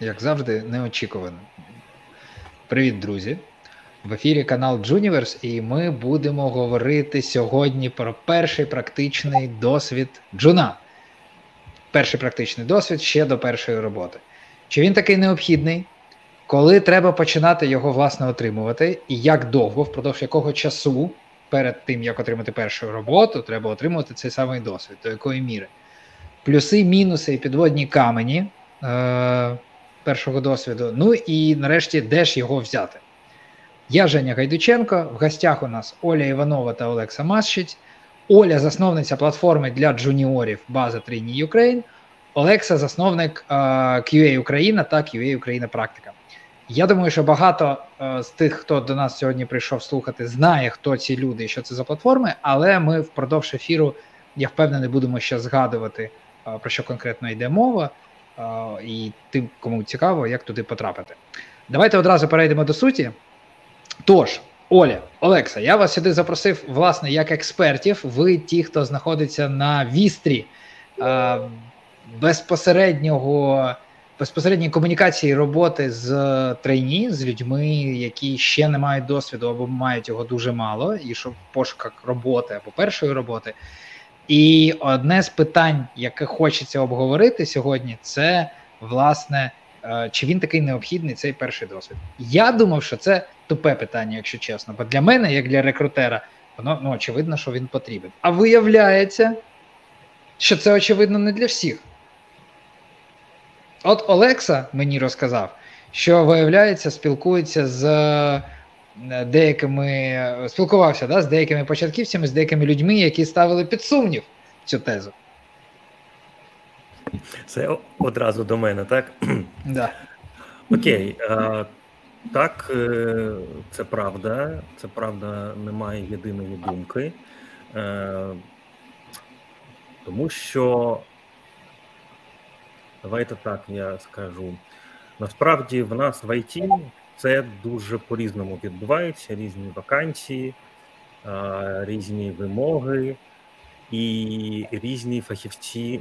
як завжди, неочікувано. Привіт, друзі! В ефірі канал Juniverse, і ми будемо говорити сьогодні про перший практичний досвід Джуна. Перший практичний досвід ще до першої роботи. Чи він такий необхідний? Коли треба починати його власне отримувати, і як довго, впродовж якого часу перед тим, як отримати першу роботу, треба отримувати цей самий досвід, до якої міри? Плюси, мінуси і підводні камені е- першого досвіду. Ну і нарешті, де ж його взяти? Я Женя Гайдученко. В гостях у нас Оля Іванова та Олекса Масчиць. Оля, засновниця платформи для джуніорів База Трійні Ukraine. Олекса, засновник е, QA Україна та QA Україна Практика. Я думаю, що багато е, з тих, хто до нас сьогодні прийшов слухати, знає, хто ці люди і що це за платформи, але ми впродовж ефіру, я впевнений, будемо ще згадувати, е, про що конкретно йде мова, і тим, кому цікаво, як туди потрапити. Давайте одразу перейдемо до суті. Тож, Оля, Олекса, я вас сюди запросив, власне, як експертів. Ви ті, хто знаходиться на вістрі е, безпосереднього безпосередньої комунікації роботи з трейні, з людьми, які ще не мають досвіду або мають його дуже мало, і що в пошуках роботи або першої роботи. І одне з питань, яке хочеться обговорити сьогодні, це власне. Е, чи він такий необхідний цей перший досвід? Я думав, що це тупе питання, якщо чесно. Бо для мене, як для рекрутера, воно ну очевидно, що він потрібен. А виявляється, що це очевидно не для всіх. От Олекса мені розказав, що виявляється, спілкується з деякими, спілкувався да, з деякими початківцями, з деякими людьми, які ставили під сумнів цю тезу. Це одразу до мене, так? Да. Окей. А, Так, е, це правда. Це правда, немає єдиної думки. Е, тому що Давайте так я скажу. Насправді в нас в ІТ це дуже по-різному відбувається, різні вакансії, різні вимоги і різні фахівці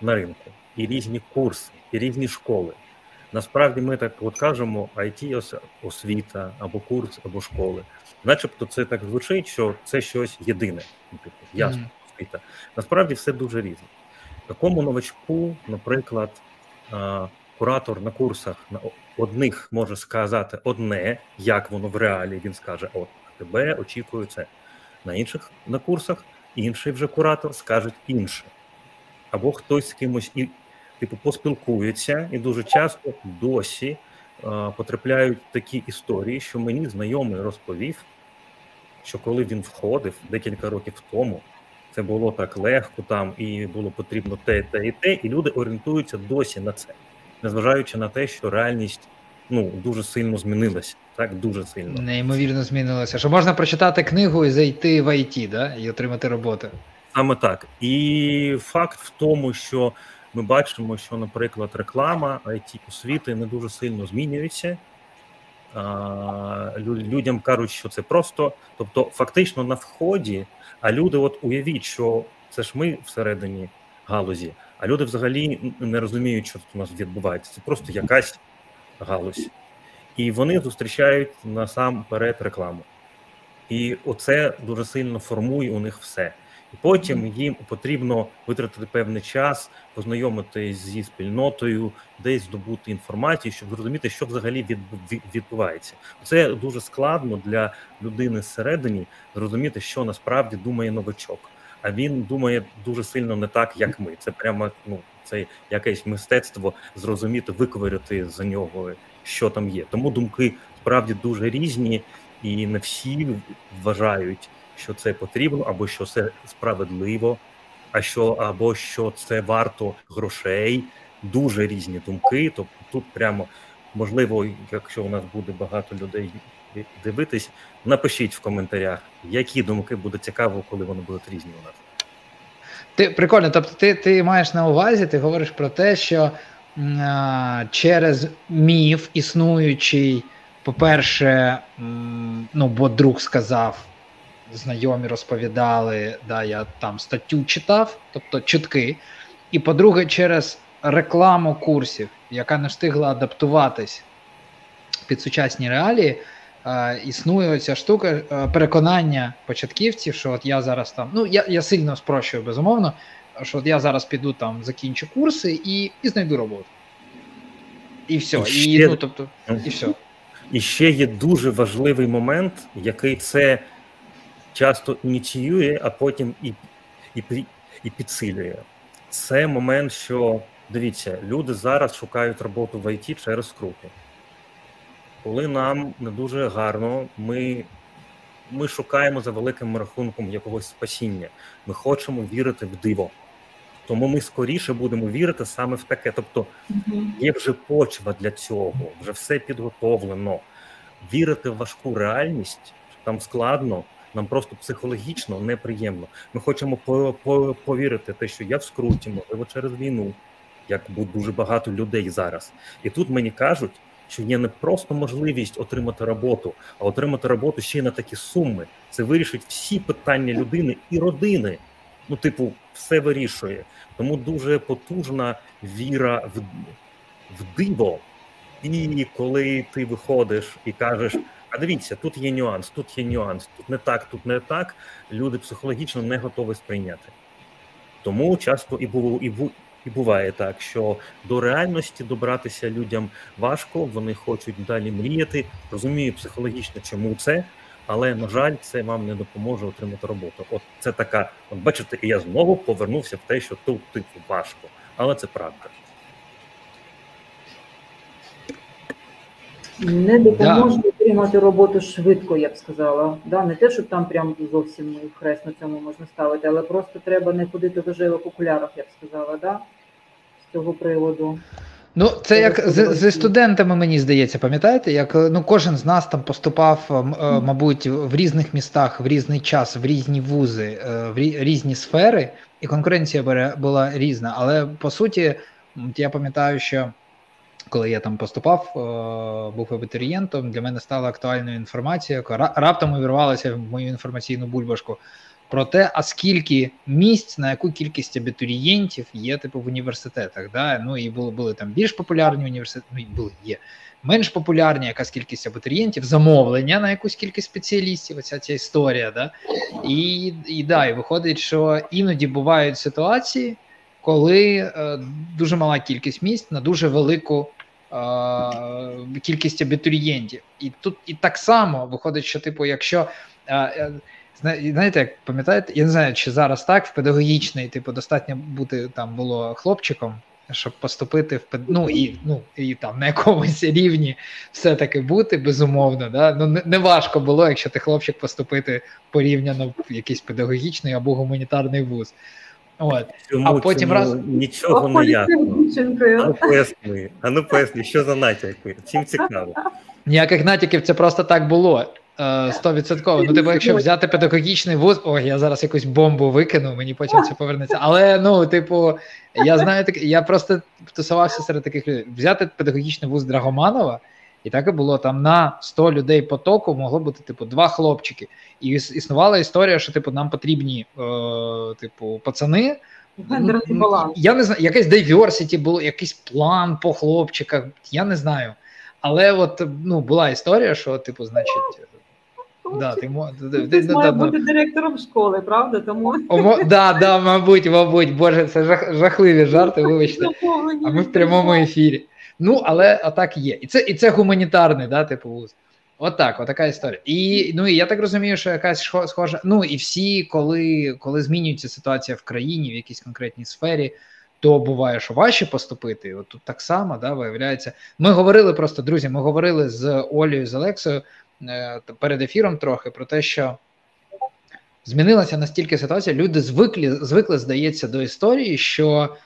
на ринку, і різні курси, і різні школи. Насправді ми так от кажемо, it освіта або курс, або школи. Начебто це так звучить, що це щось єдине, ясно, освіта. Насправді все дуже різне. Такому новачку, наприклад, куратор на курсах на одних може сказати одне, як воно в реалі. Він скаже: От тебе очікую це. На інших на курсах інший вже куратор скаже інше. Або хтось з кимось і типу поспілкується, і дуже часто досі а, потрапляють такі історії, що мені знайомий розповів, що коли він входив декілька років тому це було так легко там, і було потрібно те, те і те, і люди орієнтуються досі на це, незважаючи на те, що реальність ну дуже сильно змінилася. Так, дуже сильно неймовірно змінилося. Що можна прочитати книгу і зайти в ІТ, да, і отримати роботу. Саме так. І факт в тому, що ми бачимо, що, наприклад, реклама it освіти не дуже сильно змінюється. Людям кажуть, що це просто, тобто, фактично на вході а люди, от уявіть, що це ж ми всередині галузі, а люди взагалі не розуміють, що тут у нас відбувається. Це просто якась галузь. І вони зустрічають насамперед рекламу. І оце дуже сильно формує у них все. І потім їм потрібно витратити певний час, познайомитись зі спільнотою, десь здобути інформацію, щоб зрозуміти, що взагалі відбувається. Це дуже складно для людини зсередині зрозуміти, що насправді думає новачок. А він думає дуже сильно не так, як ми. Це прямо ну це якесь мистецтво зрозуміти, виковиряти за нього, що там є. Тому думки справді дуже різні, і не всі вважають що це потрібно, або що це справедливо, а що або що це варто грошей. Дуже різні думки. Тобто тут прямо можливо, якщо у нас буде багато людей дивитись, напишіть в коментарях, які думки буде цікаво, коли вони будуть різні у нас. Ти прикольно, тобто ти ти маєш на увазі, ти говориш про те, що а, через міф існуючий, по-перше, ну, бо друг сказав, знайомі розповідали, да, я там статтю читав, тобто чутки. І по-друге, через рекламу курсів яка не встигла адаптуватись під сучасні реалії, існує ця штука е, переконання початківців, що от я зараз там, ну я я сильно спрощую, безумовно, що от я зараз піду там, закінчу курси і і знайду роботу. І все. І, ще, і, ну, тобто, і все. І ще є дуже важливий момент, який це часто ініціює, а потім і, і, і підсилює. Це момент, що дивіться, люди зараз шукають роботу в ІТ через скрути. Коли нам не дуже гарно, ми ми шукаємо за великим рахунком якогось спасіння. Ми хочемо вірити в диво. Тому ми скоріше будемо вірити саме в таке. Тобто є вже почва для цього, вже все підготовлено. Вірити в важку реальність там складно, нам просто психологічно неприємно. Ми хочемо повірити, те, що я в скруті, можливо, через війну, як дуже багато людей зараз. І тут мені кажуть, що є не просто можливість отримати роботу, а отримати роботу ще й на такі суми. Це вирішить всі питання людини і родини. Ну, типу, все вирішує. Тому дуже потужна віра в, в диво. І коли ти виходиш і кажеш, а дивіться, тут є нюанс, тут є нюанс, тут не так, тут не так. Люди психологічно не готові сприйняти. Тому часто і було і і буває так, що до реальності добратися людям важко, вони хочуть далі мріяти. Розумію психологічно, чому це, але на жаль, це вам не допоможе отримати роботу. От це така, от бачите, і я знову повернувся в те, що тут типу важко, але це правда. Не допоможе да. отримати роботу швидко, я б сказала. Да, Не те, щоб там прям зовсім хрест на цьому можна ставити, але просто треба не ходити в рожевих окулярах, я б сказала, да? з цього приводу. Ну, це як з, зі студентами, мені здається, пам'ятаєте, як ну кожен з нас там поступав, е, мабуть, в різних містах, в різний час, в різні вузи, е, в різні сфери, і конкуренція була різна. Але по суті, я пам'ятаю, що коли я там поступав, е, був абітурієнтом, для мене стала актуальною інформація, яка раптом увірвалася в мою інформаційну бульбашку про те, а скільки місць на яку кількість абітурієнтів є типу в університетах. Да? Ну і були були там більш популярні університети, ну і були є менш популярні, якась кількість абітурієнтів, замовлення на якусь кількість спеціалістів. Оця ця історія. Да? І і да, і виходить, що іноді бувають ситуації, коли е, дуже мала кількість місць на дуже велику. Кількість абітурієнтів, і тут і так само виходить, що типу, якщо е знаєте, як пам'ятаєте, я не знаю, чи зараз так в педагогічний, типу, достатньо бути там було хлопчиком, щоб поступити в ну і ну і там на якомусь рівні все-таки бути, безумовно. Да? Ну не, не важко було, якщо ти хлопчик поступити порівняно в якийсь педагогічний або гуманітарний вуз. От. Чому, а потім чому раз нічого не ясно. А ну поясни, а ну поясни, що за натяки? Чим цікаво? Ніяких натяків, це просто так було. Е, стовідсотково. Ну, типу, якщо взяти педагогічний вуз, ой, я зараз якусь бомбу викину, мені потім це повернеться. Але ну, типу, я знаю так, я просто тусувався серед таких людей. Взяти педагогічний вуз Драгоманова, і так і було там на 100 людей потоку могло бути типу два хлопчики. І існувала історія, що типу нам потрібні е, типу пацани. Я не знаю, якесь diversity було, якийсь план по хлопчиках. Я не знаю. Але от ну була історія, що типу, значить. Да, ти, ти, ти, ти має бути директором школи, правда? Тому Омо, да, да, мабуть, мабуть, боже, це жах, жахливі жарти. Вибачте, а ми в прямому ефірі. Ну, але отак є. І це і це гуманітарний, да, типу вуз. Отак, от отака історія. І ну і я так розумію, що якась схожа. Ну і всі, коли коли змінюється ситуація в країні в якійсь конкретній сфері, то буває, що важче поступити. От тут так само да, виявляється. Ми говорили просто, друзі. Ми говорили з Олею з Олексою. Е, перед ефіром трохи про те, що змінилася настільки ситуація, люди звикли, звикли, здається, до історії, що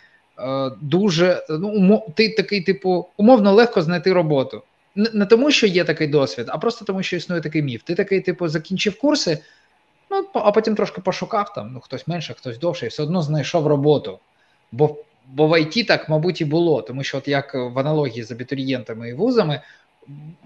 дуже ну, ти такий, типу, умовно легко знайти роботу. Не, не тому, що є такий досвід, а просто тому, що існує такий міф. Ти такий, типу, закінчив курси, ну а потім трошки пошукав там, ну хтось менше, хтось довше, і все одно знайшов роботу. Бо Бо в ІТ так, мабуть, і було, тому що, от як в аналогії з абітурієнтами і вузами,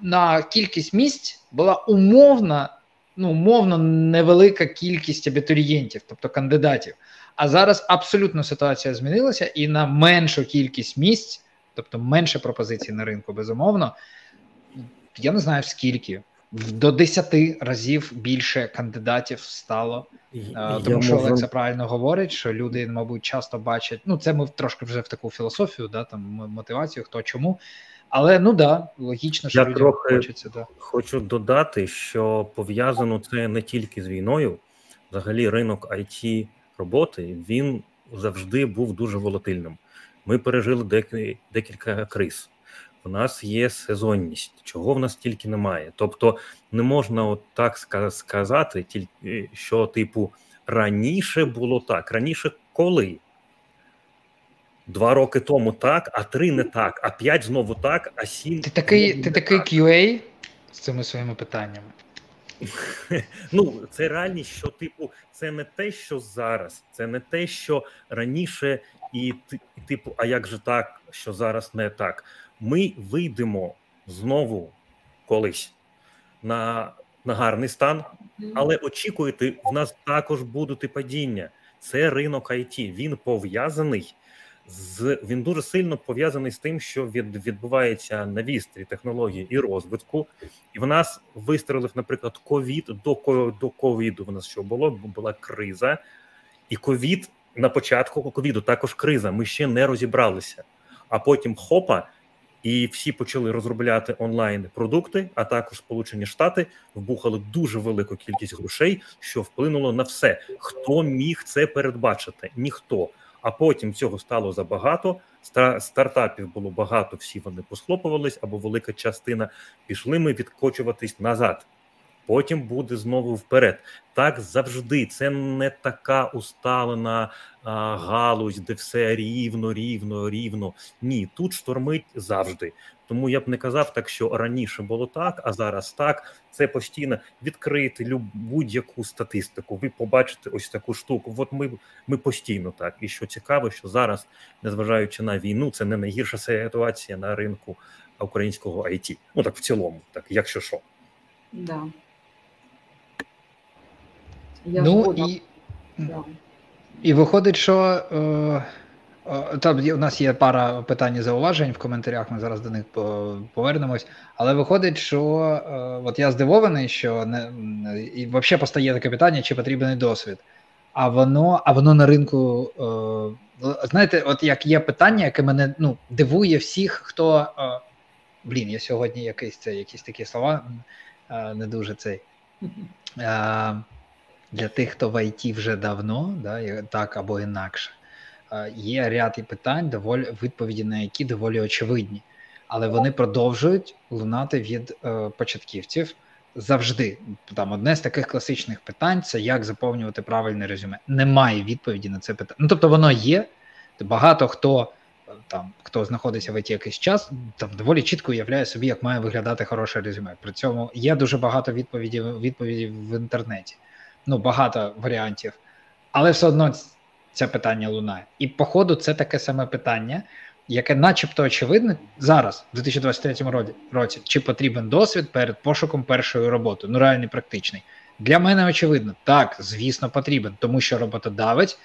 на кількість місць була умовна, ну умовно невелика кількість абітурієнтів, тобто кандидатів. А зараз абсолютно ситуація змінилася, і на меншу кількість місць тобто менше пропозицій на ринку, безумовно. Я не знаю скільки. До 10 разів більше кандидатів стало, я тому що можу... Олекса правильно говорить, що люди, мабуть, часто бачать. Ну, це ми трошки вже в таку філософію, да, там мотивацію, хто чому. Але ну да, логічно, що я людям трохи хочеться. Да. Хочу додати, що пов'язано це не тільки з війною. Взагалі, ринок IT роботи він завжди був дуже волатильним. Ми пережили декілька криз. У нас є сезонність, чого в нас тільки немає. Тобто не можна от так сказати, тільки що, типу, раніше було так. Раніше коли? Два роки тому так, а три не так, а п'ять знову так, а сім. Ти такий ти такий QA з цими своїми питаннями. Ну, це реальність, що, типу, це не те, що зараз, це не те, що раніше, і типу, а як же так, що зараз не так. Ми вийдемо знову колись на на гарний стан, але очікуйте, в нас також будуть і падіння. Це ринок IT, Він пов'язаний з він дуже сильно пов'язаний з тим, що від, відбувається на вістрі технології і розвитку. І в нас вистрелив, наприклад, ковід до до ковіду. В нас що було? Була криза, і ковід на початку ковіду також криза. Ми ще не розібралися. А потім хопа, і всі почали розробляти онлайн продукти. А також Сполучені Штати вбухали дуже велику кількість грошей, що вплинуло на все. Хто міг це передбачити? Ніхто а потім цього стало забагато. стартапів було багато, всі вони посхлопувались, або велика частина пішли ми відкочуватись назад. Потім буде знову вперед. Так завжди. Це не така усталена а, галузь, де все рівно, рівно, рівно. Ні, тут штормить завжди. Тому я б не казав так, що раніше було так, а зараз так. Це постійно відкрити будь-яку статистику. Ви побачите ось таку штуку. От ми ми постійно так. І що цікаво, що зараз, незважаючи на війну, це не найгірша ситуація на ринку українського IT. Ну так в цілому, так якщо що. Да. Я ну і да. і виходить, що е, там у нас є пара питань і зауважень в коментарях. Ми зараз до них повернемось. Але виходить, що е, от я здивований, що не і взагалі постає таке питання, чи потрібен досвід. А воно а воно на ринку. Е, знаєте, от як є питання, яке мене ну, дивує всіх, хто. Е, блін, я сьогодні якийсь це, якісь такі слова не дуже цей. Для тих, хто в ІТ вже давно, да, так або інакше є ряд і питань, доволі відповіді на які доволі очевидні, але вони продовжують лунати від е, початківців завжди. Там одне з таких класичних питань це як заповнювати правильне резюме. Немає відповіді на це питання. Ну тобто воно є. Багато хто там хто знаходиться в ІТ якийсь час, там доволі чітко уявляє собі, як має виглядати хороше резюме. При цьому є дуже багато відповідей відповідей в інтернеті. Ну багато варіантів, але все одно це питання лунає. І, по ходу, це таке саме питання, яке, начебто, очевидне зараз, в 2023 році, чи потрібен досвід перед пошуком першої роботи. Ну, реальний практичний. Для мене очевидно, так, звісно, потрібен, тому що роботодавець,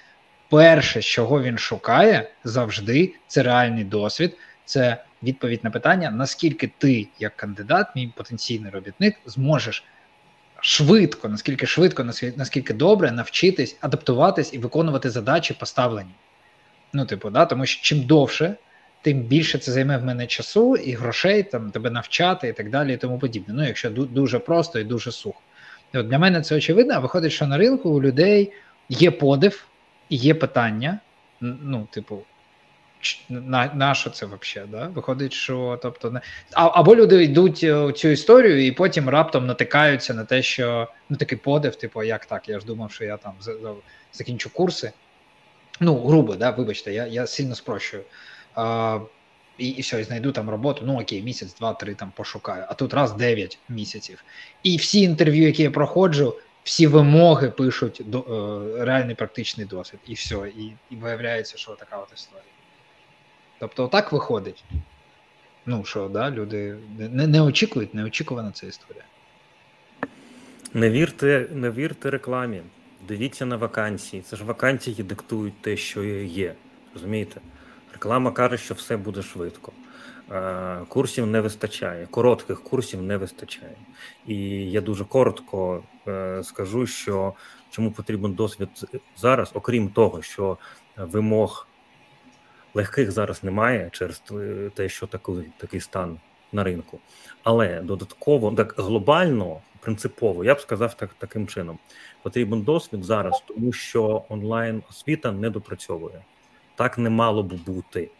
перше, чого він шукає завжди, це реальний досвід, це відповідь на питання, наскільки ти, як кандидат, мій потенційний робітник, зможеш швидко, наскільки швидко, наскільки добре навчитись адаптуватись і виконувати задачі поставлені. Ну, типу, да, тому що чим довше, тим більше це займе в мене часу і грошей, там тебе навчати і так далі, і тому подібне. Ну, якщо дуже просто і дуже сухо. От Для мене це очевидно, а виходить, що на ринку у людей є подив і є питання. Ну, типу, на, на що це взагалі? Да? Виходить, що тобто не а, або люди йдуть е, у цю історію і потім раптом натикаються на те, що ну такий подив, типу, як так? Я ж думав, що я там закінчу курси. Ну, грубо, да, вибачте, я я сильно спрощую. А, І і все, і знайду там роботу. Ну окей, місяць, два-три там пошукаю. А тут раз дев'ять місяців. І всі інтерв'ю, які я проходжу, всі вимоги пишуть до е, реальний практичний досвід, і все. І, і виявляється, що така от історія. Тобто, так виходить. Ну що, да, люди не не очікують, неочікувана ця історія. Не вірте, не вірте рекламі. Дивіться на вакансії. Це ж вакансії диктують те, що є. Розумієте? Реклама каже, що все буде швидко. Курсів не вистачає, коротких курсів не вистачає. І я дуже коротко е, скажу, що чому потрібен досвід зараз, окрім того, що вимог легких зараз немає через те, що такий, такий стан на ринку. Але додатково, так глобально, принципово, я б сказав так, таким чином: потрібен досвід зараз, тому що онлайн освіта не допрацьовує. Так не мало б бути.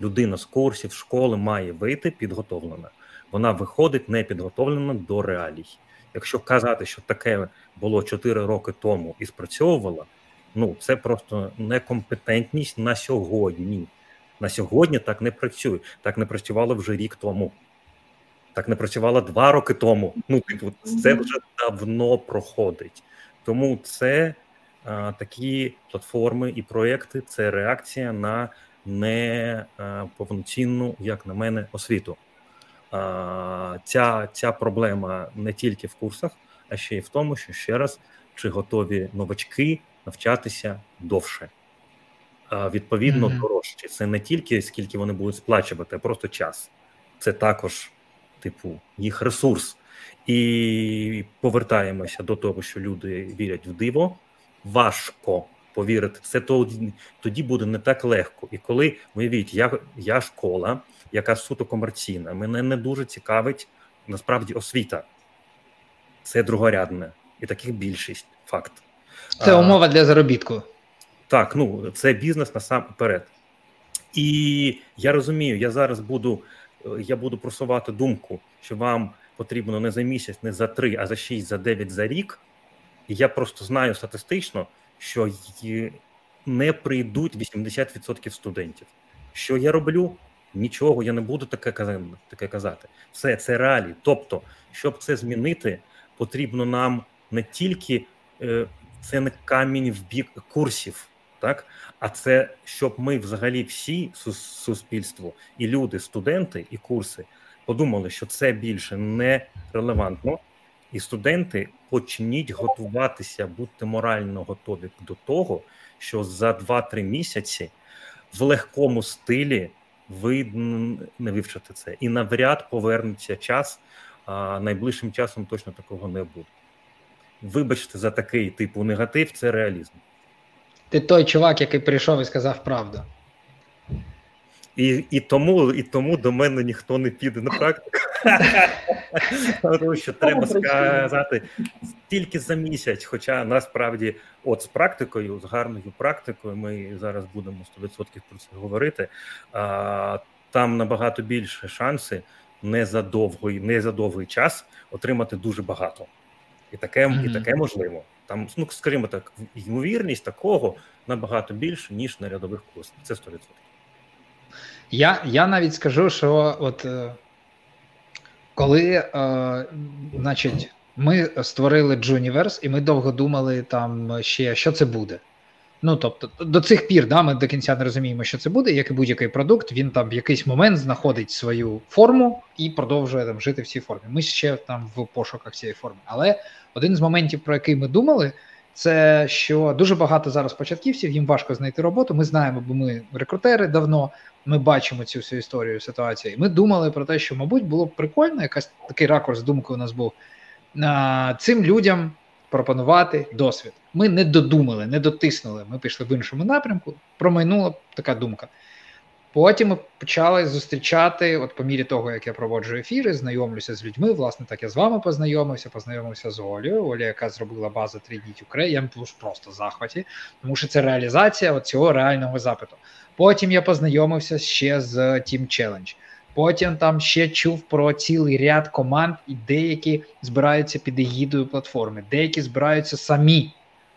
Людина з курсів школи має вийти підготовлена. Вона виходить не підготовлена до реалій. Якщо казати, що таке було 4 роки тому і спрацьовувало, ну це просто некомпетентність на сьогодні. На сьогодні так не працює. Так не працювало вже рік тому. Так не працювало два роки тому. Ну, типу, це вже давно проходить. Тому це а, такі платформи і проекти це реакція на не а, повноцінну, як на мене, освіту. А, Ця ця проблема не тільки в курсах, а ще й в тому, що ще раз чи готові новачки навчатися довше. Відповідно, mm-hmm. дорожче. Це не тільки скільки вони будуть сплачувати, а просто час. Це також, типу, їх ресурс. І повертаємося до того, що люди вірять в диво. Важко повірити, це тоді, тоді буде не так легко. І коли уявіть, я я школа, яка суто комерційна, мене не дуже цікавить насправді освіта. Це другорядне, і таких більшість факт. Це умова для заробітку. Так, ну це бізнес насамперед. І я розумію, я зараз буду я буду просувати думку, що вам потрібно не за місяць, не за три, а за шість, за дев'ять за рік. І я просто знаю статистично, що не прийдуть 80% студентів. Що я роблю? Нічого, я не буду таке таке казати. Все це реалії. Тобто, щоб це змінити, потрібно нам не тільки е, це не камінь в бік курсів, так а це щоб ми взагалі всі суспільство і люди, студенти і курси подумали, що це більше не релевантно, і студенти почніть готуватися, бути морально готові до того, що за 2-3 місяці в легкому стилі ви не вивчите це, і навряд повернеться час. А найближчим часом точно такого не буде. Вибачте, за такий типу негатив, це реалізм. Ти той чувак, який прийшов і сказав правду. І і, тому і тому до мене ніхто не піде на практику. Тому що треба сказати тільки за місяць. Хоча насправді, от з практикою, з гарною практикою, ми зараз будемо 100% про це говорити. А, Там набагато більше шанси не за довгий, не за довгий час отримати дуже багато. І таке mm-hmm. і таке можливо. Там, ну скажімо так, ймовірність такого набагато більше, ніж на рядових курсах. Це 100%. Я я навіть скажу, що от е, коли е, значить, ми створили Juniverse, і ми довго думали там ще, що це буде. Ну, тобто, до цих пір да, ми до кінця не розуміємо, що це буде, як і будь-який продукт, він там в якийсь момент знаходить свою форму і продовжує там жити в цій формі. Ми ще там в пошуках цієї форми. Але один з моментів, про який ми думали, це що дуже багато зараз початківців, їм важко знайти роботу. Ми знаємо, бо ми рекрутери давно. Ми бачимо цю всю історію ситуацію. І ми думали про те, що, мабуть, було б прикольно, якась такий ракурс думки у нас був цим людям пропонувати досвід. Ми не додумали, не дотиснули. Ми пішли в іншому напрямку. Промайнула така думка. Потім ми почали зустрічати, от по мірі того, як я проводжу ефіри, знайомлюся з людьми. Власне, так я з вами познайомився, познайомився з Олею. Оля, яка зробила базу 3 діть Україн, я просто захваті, тому що це реалізація цього реального запиту. Потім я познайомився ще з Team Challenge. Потім там ще чув про цілий ряд команд, і деякі збираються під егідою платформи, деякі збираються самі.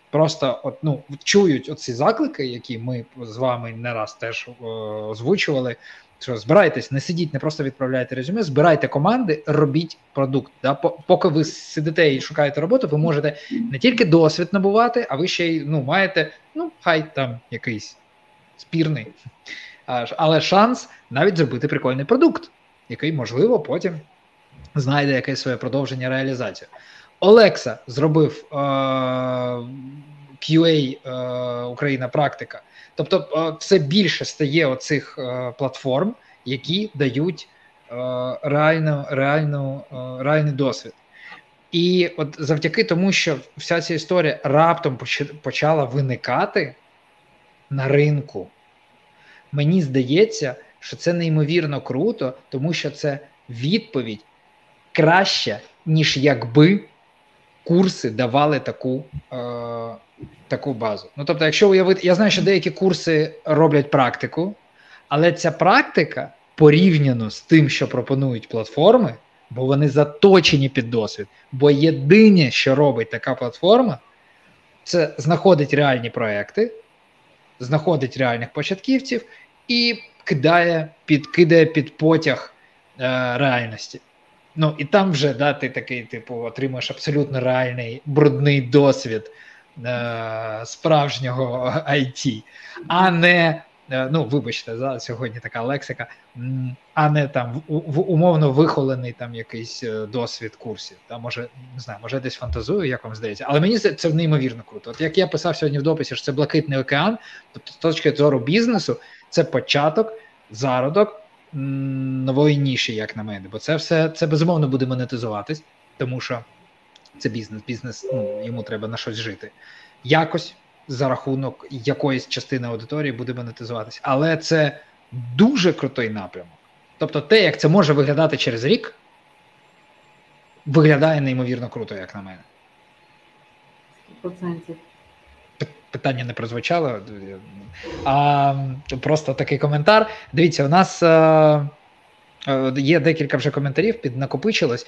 Просто от, ну, чують оці заклики, які ми з вами не раз теж о, озвучували. Що збирайтесь, не сидіть, не просто відправляйте резюме, збирайте команди, робіть продукт. Да? Поки ви сидите і шукаєте роботу, ви можете не тільки досвід набувати, а ви ще й ну, маєте, ну, хай там якийсь спірний, але шанс навіть зробити прикольний продукт, який, можливо, потім знайде якесь своє продовження реалізацію. Олекса зробив е, QA е, Україна практика. Тобто, е, все більше стає оцих е, платформ, які дають е, реально, реально, е, реальний досвід. І от завдяки тому, що вся ця історія раптом поч- почала виникати на ринку, мені здається, що це неймовірно круто, тому що це відповідь краща, ніж якби курси давали таку, е, таку базу. Ну тобто, якщо уявити, я знаю, що деякі курси роблять практику, але ця практика порівняно з тим, що пропонують платформи, бо вони заточені під досвід. Бо єдине, що робить така платформа, це знаходить реальні проекти, знаходить реальних початківців і кидає під, кидає під потяг е, реальності. Ну і там вже да, ти такий, типу, отримуєш абсолютно реальний брудний досвід е, справжнього IT, а не, ну, вибачте, за сьогодні така лексика, а не там в, в умовно вихолений там якийсь е, досвід курсів. Та, може, не знаю, може десь фантазую, як вам здається, але мені це, це неймовірно круто. От як я писав сьогодні в дописі, що це блакитний океан, тобто з точки зору бізнесу, це початок, зародок нової ніші, як на мене, бо це все це безумовно буде монетизуватись, тому що це бізнес. Бізнес ну, йому треба на щось жити. Якось за рахунок якоїсь частини аудиторії буде монетизуватись. Але це дуже крутий напрямок. Тобто, те, як це може виглядати через рік, виглядає неймовірно круто, як на мене. 100%. Питання не прозвучало, а просто такий коментар. Дивіться, у нас е, е, є декілька вже коментарів, піднакопичилось.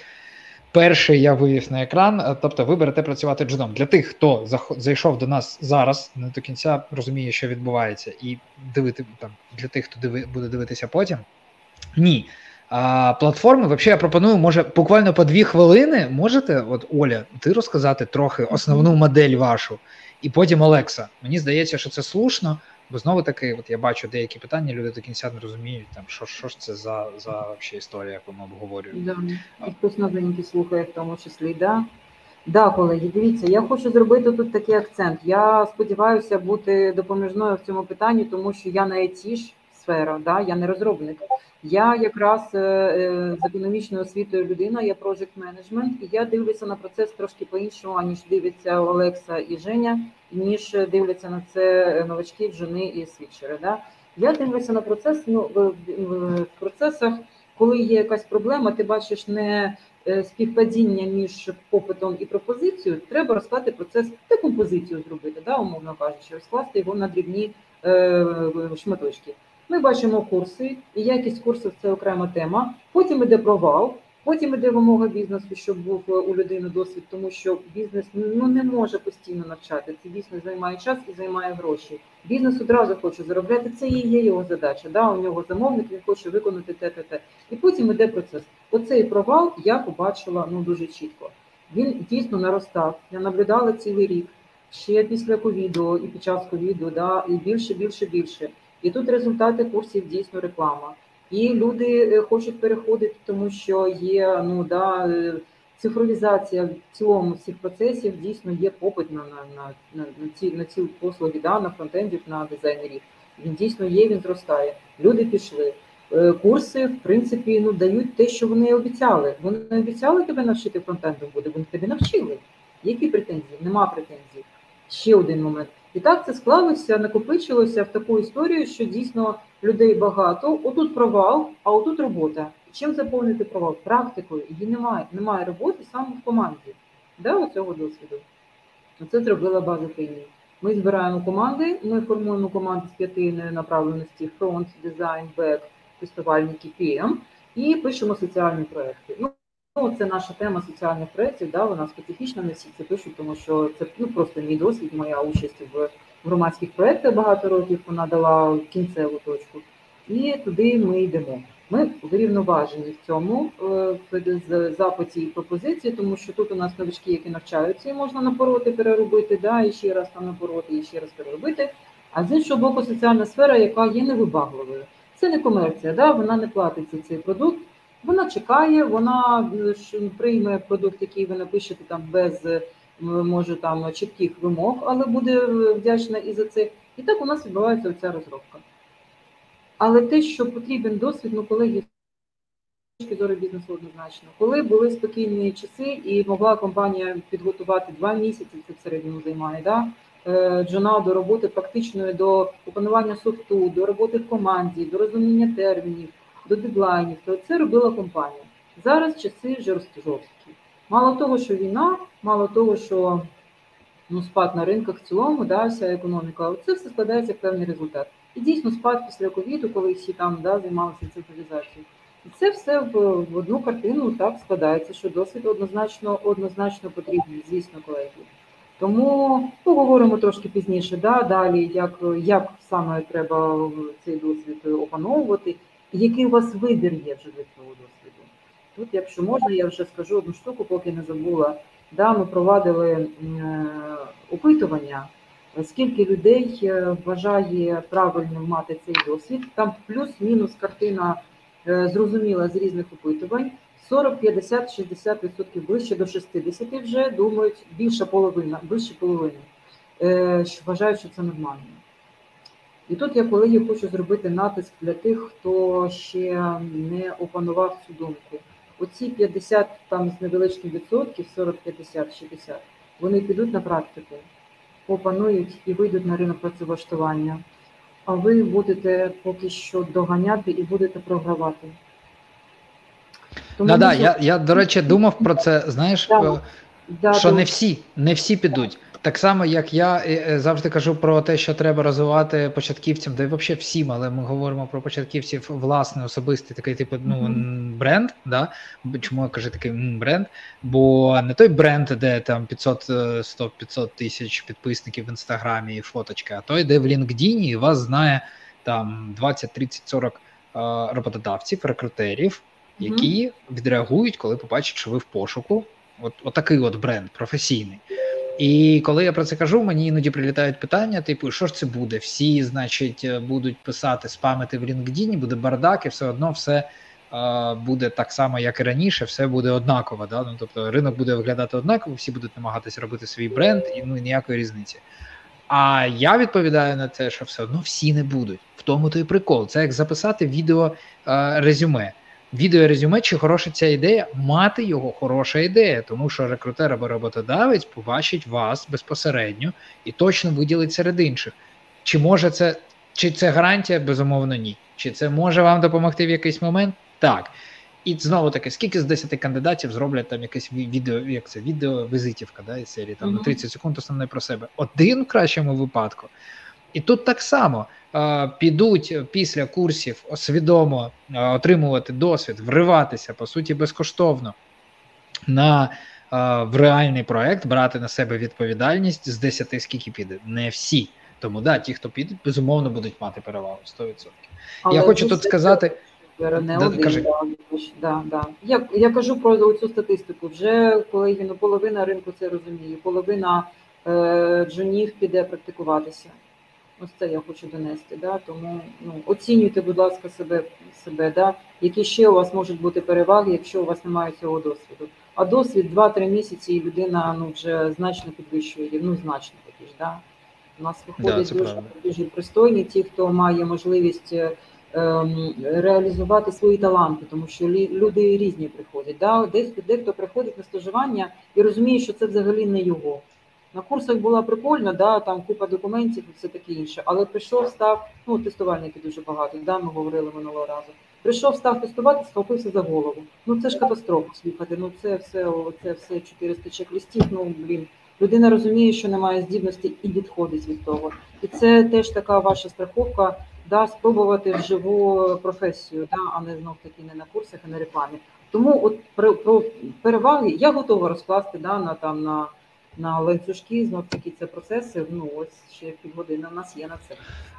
Перший я вивів на екран, е, тобто ви берете працювати джуном. Для тих, хто зайшов до нас зараз, не до кінця розуміє, що відбувається, і дивити там для тих, хто диви, буде дивитися потім. Ні. А, платформи, взагалі, я пропоную, може, буквально по дві хвилини можете, от Оля, ти розказати трохи основну модель вашу, і потім Олекса. Мені здається, що це слушно, бо знову таки, от я бачу деякі питання, люди до кінця не розуміють, там, що, що ж це за, за вообще історія, яку ми обговорюємо. Да. І хтось новенький слухає в тому числі, да. Да, колеги, дивіться, я хочу зробити тут такий акцент. Я сподіваюся бути допоміжною в цьому питанні, тому що я на IT ж сфера, да, я не розробник. Я якраз е, е, з економічною освітою людина, я project менеджмент, і я дивлюся на процес трошки по-іншому, аніж дивиться Олекса і Женя, ніж дивляться на це новачки, джуни і свідчери. Да? Я дивлюся на процес ну, в процесах, коли є якась проблема, ти бачиш не е, співпадіння між попитом і пропозицією, треба розкласти процес декомпозицію зробити, да, умовно кажучи, розкласти його на дрібні е, шматочки. Ми бачимо курси, і якість курсів це окрема тема. Потім іде провал, потім іде вимога бізнесу, щоб був е, у людини досвід, тому що бізнес ну не може постійно навчати. Це дійсно займає час і займає гроші. Бізнес одразу хоче заробляти. Це і є його задача. Да, у нього замовник, він хоче виконати те, те, те. І потім іде процес. Оцей провал я побачила ну дуже чітко. Він дійсно наростав. Я наблюдала цілий рік. Ще після ковіду і під час ковіду, да, і більше, більше, більше. І тут результати курсів дійсно реклама. І люди е, хочуть переходити, тому що є ну да е, цифровізація в цілому всіх процесів. Дійсно є попит на на, на, на, ці на ці послуги, да, на фронтендів, на дизайнерів. Він дійсно є, він зростає. Люди пішли. Е, Курси, в принципі, ну дають те, що вони обіцяли. Вони обіцяли тебе навчити фронтенду буде, вони тебе навчили. Які претензії? Нема претензій. Ще один момент. І так це склалося, накопичилося в таку історію, що дійсно людей багато. Отут провал, а отут робота. Чим заповнити провал? Практикою. Її немає. Немає роботи саме в команді. Да, оцього досвіду. Це зробила база тренінг. Ми збираємо команди, ми формуємо команди з п'яти направленості: фронт, дизайн, бек, тестувальники, PM, і пишемо соціальні проекти. Ну, Ну, це наша тема соціальних проєктів, да, вона специфічна, не всі це пишуть, тому що це ну, просто мій досвід, моя участь в громадських проєктах багато років, вона дала кінцеву точку. І туди ми йдемо. Ми вирівноважені в цьому в запиті і пропозиції, тому що тут у нас новички, які навчаються, і можна напороти переробити, да, і ще раз там напороти, і ще раз переробити. А з іншого боку, соціальна сфера, яка є невибагливою. Це не комерція, да, вона не платить за цей продукт. Вона чекає, вона прийме продукт, який ви напишете там без може там чітких вимог, але буде вдячна і за це. І так у нас відбувається ця розробка. Але те, що потрібен досвід, ну колеги точки зору бізнесу однозначно, коли були спокійні часи і могла компанія підготувати два місяці, це в середньому займає, да? е, джуна до роботи практичної, до опанування софту, до роботи в команді, до розуміння термінів, до дедлайнів, то це робила компанія. Зараз часи жорсткі. Мало того, що війна, мало того, що ну, спад на ринках в цілому, да, вся економіка, це все складається в певний результат. І дійсно спад після ковіду, коли всі там да, займалися цифровізацією. І це все в, в одну картину так складається, що досвід однозначно однозначно потрібний, звісно, колеги. Тому поговоримо трошки пізніше, да, далі, як як саме треба цей досвід опановувати, який у вас вибір є вже від цього досвіду. Тут, якщо можна, я вже скажу одну штуку, поки не забула. Да, Ми провадили е, опитування, скільки людей е, вважає правильним мати цей досвід. Там плюс-мінус картина е, зрозуміла з різних опитувань. 40, 50, 60% ближче до 60 вже думають більша половина, більше половини, вважають, що це нормально. І тут я колеги хочу зробити натиск для тих, хто ще не опанував цю думку. Оці 50 там з невеличким відсотків, 40, 50, 60, вони підуть на практику, опанують і вийдуть на ринок працевлаштування. А ви будете поки що доганяти і будете програвати. Тому да, да, я, я, до речі, думав про це, знаєш, да, да, що да. не всі, не всі підуть. Так само, як я е, завжди кажу про те, що треба розвивати початківцям, де взагалі всім, але ми говоримо про початківців власне особистий такий типу ну бренд. да? Чому я кажу такий бренд? Бо не той бренд, де там 500 100 500 тисяч підписників в інстаграмі і фоточки, а той, де в LinkedIn і вас знає там 20, 30, 40 роботодавців, рекрутерів, які відреагують, коли побачать, що ви в пошуку. От, от такий от бренд професійний. І коли я про це кажу, мені іноді прилітають питання: типу, що ж це буде? Всі, значить, будуть писати, спамити в LinkedIn, буде бардак, і все одно все е, буде так само, як і раніше, все буде однаково. Да? Ну, Тобто ринок буде виглядати однаково, всі будуть намагатися робити свій бренд, і ну ніякої різниці. А я відповідаю на те, що все одно всі не будуть. В тому то і прикол. Це як записати відео е, резюме відео резюме, чи хороша ця ідея, мати його хороша ідея, тому що рекрутер або роботодавець побачить вас безпосередньо і точно виділить серед інших. Чи може це, чи це гарантія? Безумовно, ні. Чи це може вам допомогти в якийсь момент? Так. І знову таки, скільки з 10 кандидатів зроблять там якесь відео, як це відео візитівка да, із серії там на 30 секунд основне про себе. Один в кращому випадку. І тут так само підуть після курсів свідомо отримувати досвід, вриватися по суті безкоштовно на в реальний проект, брати на себе відповідальність з 10 скільки піде. Не всі. Тому да, ті, хто підуть, безумовно будуть мати перевагу 100%. Але Я хочу тут сказати. Не да, один, кажи. Да, да. Я я кажу про цю статистику. Вже колеги, ну половина ринку це розуміє, половина е, джунів піде практикуватися. Ось це я хочу донести. Да? Тому ну, оцінюйте, будь ласка, себе, себе, да? які ще у вас можуть бути переваги, якщо у вас немає цього досвіду. А досвід 2-3 місяці, і людина ну, вже значно підвищує, ну значно такі ж. Да? У нас виходять да, дуже, дуже пристойні ті, хто має можливість ем, реалізувати свої таланти, тому що люди різні приходять. Да? Десь дехто приходить на стажування і розуміє, що це взагалі не його. На курсах була прикольно, да, там купа документів і все таке інше. Але прийшов, став, ну тестувальників дуже багато, да, ми говорили минулого разу. Прийшов, став тестувати, схопився за голову. Ну це ж катастрофа слухати. Ну це все, це все 400 чек-листів, ну блін. Людина розуміє, що немає здібності і відходить від того. І це теж така ваша страховка, да, спробувати вживу професію, да, а не знов таки не на курсах, а на рекламі. Тому от про, про переваги я готова розкласти да, на там на на ланцюжки, знов таки це процеси. Ну ось ще півгодини у нас є на це.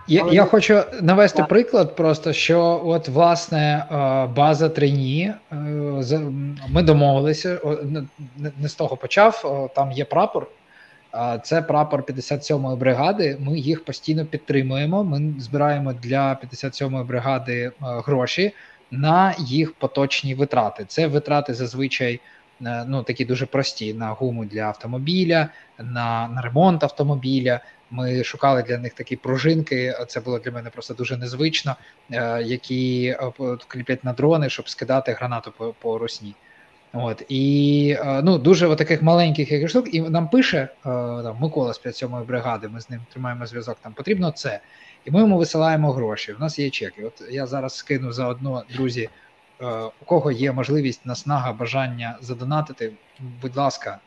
Я Але... я хочу навести так. приклад, просто що от власне е, база трені, е, ми домовилися, не з того почав. Там є прапор. Це прапор 57-ї бригади. Ми їх постійно підтримуємо. Ми збираємо для 57-ї бригади е, гроші на їх поточні витрати. Це витрати зазвичай ну такі дуже прості на гуму для автомобіля, на на ремонт автомобіля, Ми шукали для них такі пружинки. Це було для мене просто дуже незвично, які кліпять на дрони, щоб скидати гранату по, по русні. От і ну дуже таких маленьких яких штук, і нам пише там Микола з 57-ї бригади. Ми з ним тримаємо зв'язок. Там потрібно це, і ми йому висилаємо гроші. У нас є чеки. От я зараз скину заодно, друзі. У кого є можливість наснага, бажання задонатити, будь ласка,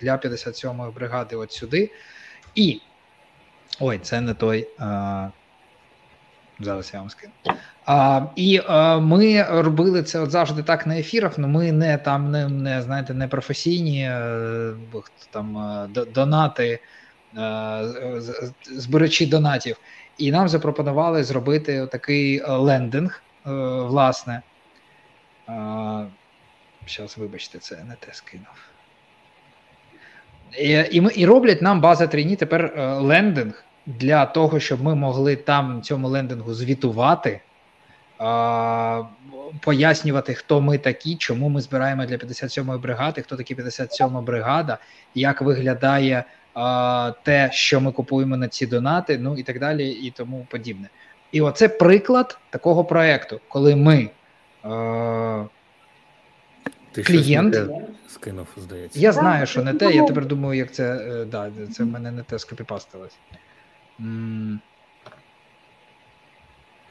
для 57-ї бригади от сюди. І ой, це не той. Зараз я вам скину. А, І а, ми робили це от завжди так на ефірах. але ми не там не, не знаєте, не професійні е, там е, донати, е, збирачі донатів. І нам запропонували зробити такий лендинг, власне. Зараз, вибачте, це не те скинув. І і, і роблять нам база трійні тепер лендинг для того, щоб ми могли там цьому лендингу звітувати пояснювати, хто ми такі, чому ми збираємо для 57-ї бригади, хто такі 57-ма бригада, як виглядає а, те, що ми купуємо на ці донати, ну і так далі, і тому подібне. І оце приклад такого проекту, коли ми. А, ти клієнт скинув, здається. Я знаю, що не те. Я тепер думаю, як це. Е, да, Це в мене не те скопіпастилось.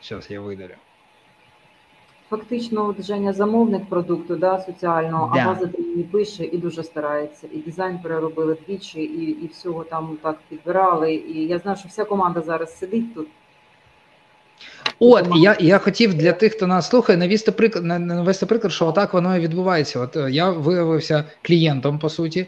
Зараз я видалю фактично от Женя замовник продукту да, соціального, да. а база не пише і дуже старається. І дизайн переробили двічі, і і всього там так підбирали. І я знаю, що вся команда зараз сидить тут. От я я хотів для тих, хто нас слухає, навести приклад навести приклад, що отак воно і відбувається. От е, я виявився клієнтом по суті.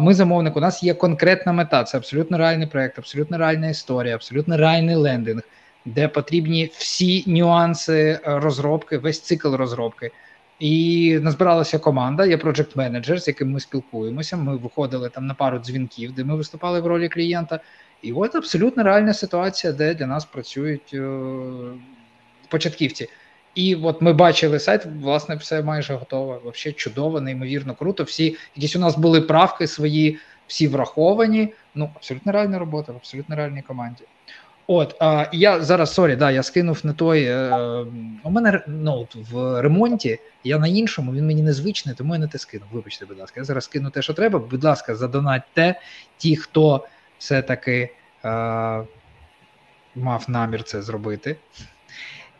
Ми замовник, у нас є конкретна мета. Це абсолютно реальний проект, абсолютно реальна історія, абсолютно реальний лендинг де потрібні всі нюанси е, розробки, весь цикл розробки. І назбиралася команда, є проект менеджер, з яким ми спілкуємося. Ми виходили там на пару дзвінків, де ми виступали в ролі клієнта. І от абсолютно реальна ситуація, де для нас працюють е, початківці. І от ми бачили сайт, власне, все майже готово. Взагалі чудово, неймовірно круто. Всі якісь у нас були правки свої, всі враховані. Ну, абсолютно реальна робота в абсолютно реальній команді. От, а, я зараз sorry, да, я скинув не той. Е, у мене ноут в ремонті, я на іншому, він мені незвичний, тому я не те скинув. Вибачте, будь ласка, я зараз скину те, що треба. Будь ласка, задонатьте ті, хто все-таки е, мав намір це зробити.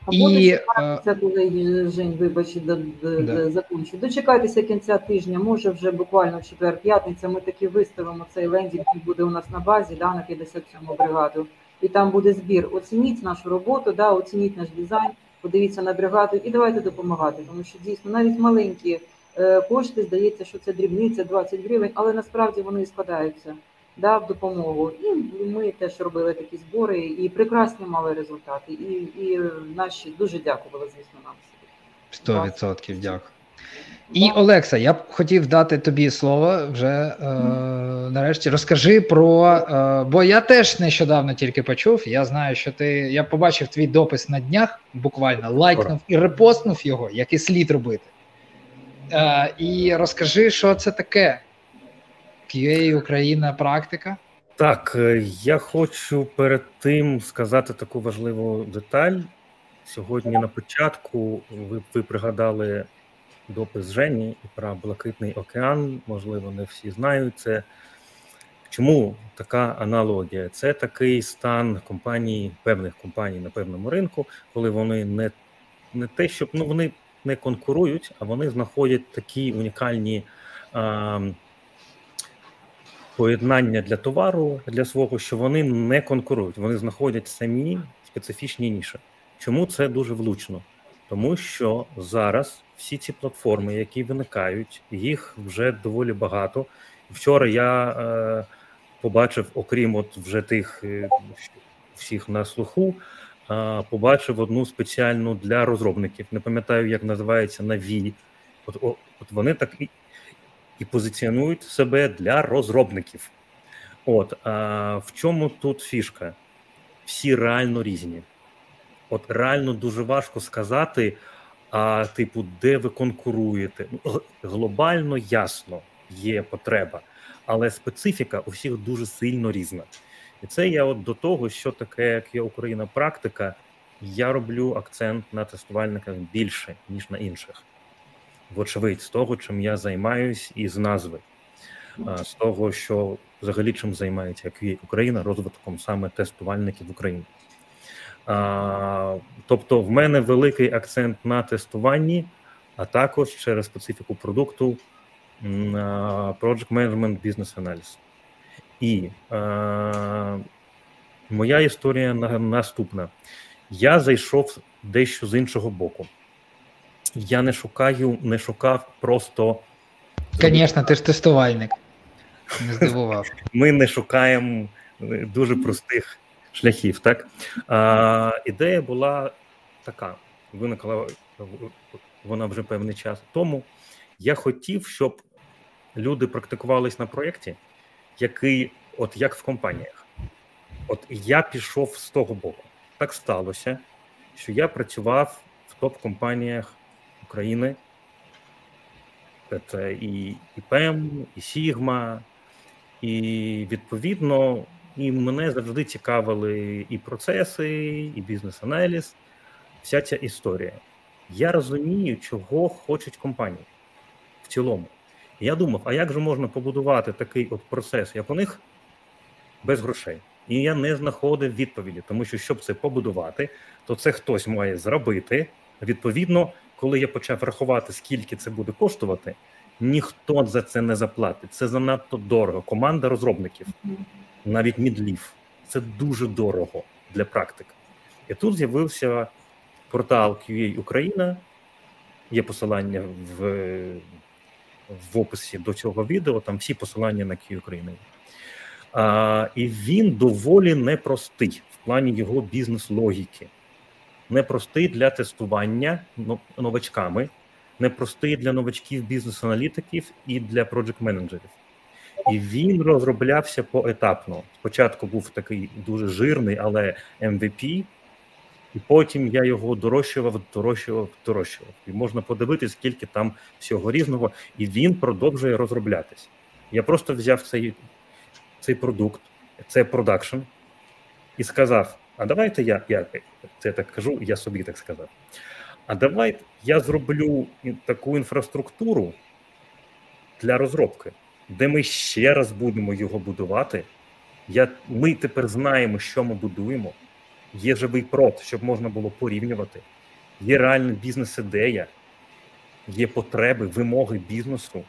А і, це коли Жень, вибач, до, да. закінчу. Дочекайтеся кінця тижня, може вже буквально в четвер-п'ятниця ми таки виставимо цей лендінг, який буде у нас на базі, да, на 57-му бригаду і там буде збір. Оцініть нашу роботу, да, оцініть наш дизайн, подивіться на бригаду і давайте допомагати. Тому що дійсно навіть маленькі е, кошти здається, що це дрібниця 20 гривень, але насправді вони складаються да, в допомогу. І ми теж робили такі збори і прекрасні мали результати. І і наші дуже дякували, звісно, нам. Сто відсотків дякую. І Олекса, я б хотів дати тобі слово вже е, нарешті. Розкажи про. Е, бо я теж нещодавно тільки почув. Я знаю, що ти. Я побачив твій допис на днях, буквально лайкнув і репостнув його, як і слід робити. Е, І розкажи, що це таке. QA Україна практика. Так, е, я хочу перед тим сказати таку важливу деталь. Сьогодні на початку ви, ви пригадали допис Жені про Блакитний океан, можливо, не всі знають це. Чому така аналогія? Це такий стан компаній, певних компаній на певному ринку, коли вони не не те, щоб ну вони не конкурують, а вони знаходять такі унікальні а, поєднання для товару для свого, що вони не конкурують, вони знаходять самі специфічні ніші. Чому це дуже влучно? Тому що зараз всі ці платформи, які виникають, їх вже доволі багато. Вчора я е, побачив, окрім от вже тих е, всіх на слуху, е, побачив одну спеціальну для розробників. Не пам'ятаю, як називається Наві. От, от вони так і, позиціонують себе для розробників. От а в чому тут фішка? Всі реально різні. От реально дуже важко сказати, а типу, де ви конкуруєте. Ну, глобально ясно є потреба, але специфіка у всіх дуже сильно різна. І це я от до того, що таке, як є Україна практика, я роблю акцент на тестувальниках більше, ніж на інших. Вочевидь, з того, чим я займаюсь, і з назви, з того, що взагалі чим займається як Україна розвитком саме тестувальників в Україні. А, Тобто, в мене великий акцент на тестуванні, а також через специфіку продукту Project Management Business Analysis. І а, моя історія наступна. Я зайшов дещо з іншого боку. Я не шукаю, не шукав просто. Звісно, ти ж тестувальник. Не здивував. Ми не шукаємо дуже простих шляхів. Так А, Ідея була така: виникла вона вже певний час тому. Я хотів, щоб люди практикувались на проєкті, який, от як в компаніях. От я пішов з того боку. Так сталося, що я працював в топ-компаніях України. Це і ПЕМ, і Сігма, і відповідно і мене завжди цікавили і процеси, і бізнес-аналіз, вся ця історія. Я розумію, чого хочуть компанії в цілому. Я думав, а як же можна побудувати такий от процес, як у них, без грошей? І я не знаходив відповіді, тому що щоб це побудувати, то це хтось має зробити. Відповідно, коли я почав рахувати, скільки це буде коштувати, ніхто за це не заплатить. Це занадто дорого. Команда розробників навіть мідлів. Це дуже дорого для практик. І тут з'явився портал QA Україна. Є посилання в в описі до цього відео. Там всі посилання на QA Україна. А, І він доволі непростий в плані його бізнес-логіки. Непростий для тестування новачками, непростий для новачків бізнес-аналітиків і для проджект-менеджерів. І він розроблявся поетапно. Спочатку був такий дуже жирний, але MVP, і потім я його дорощував, дорощував, дорощував. І можна подивитися, скільки там всього різного, і він продовжує розроблятись. Я просто взяв цей цей продукт, це продакшн, і сказав: а давайте я я це так кажу, я собі так сказав. А давайте я зроблю таку інфраструктуру для розробки де ми ще раз будемо його будувати. Я, Ми тепер знаємо, що ми будуємо. Є живий прот, щоб можна було порівнювати. Є реальна бізнес-ідея, є потреби, вимоги бізнесу.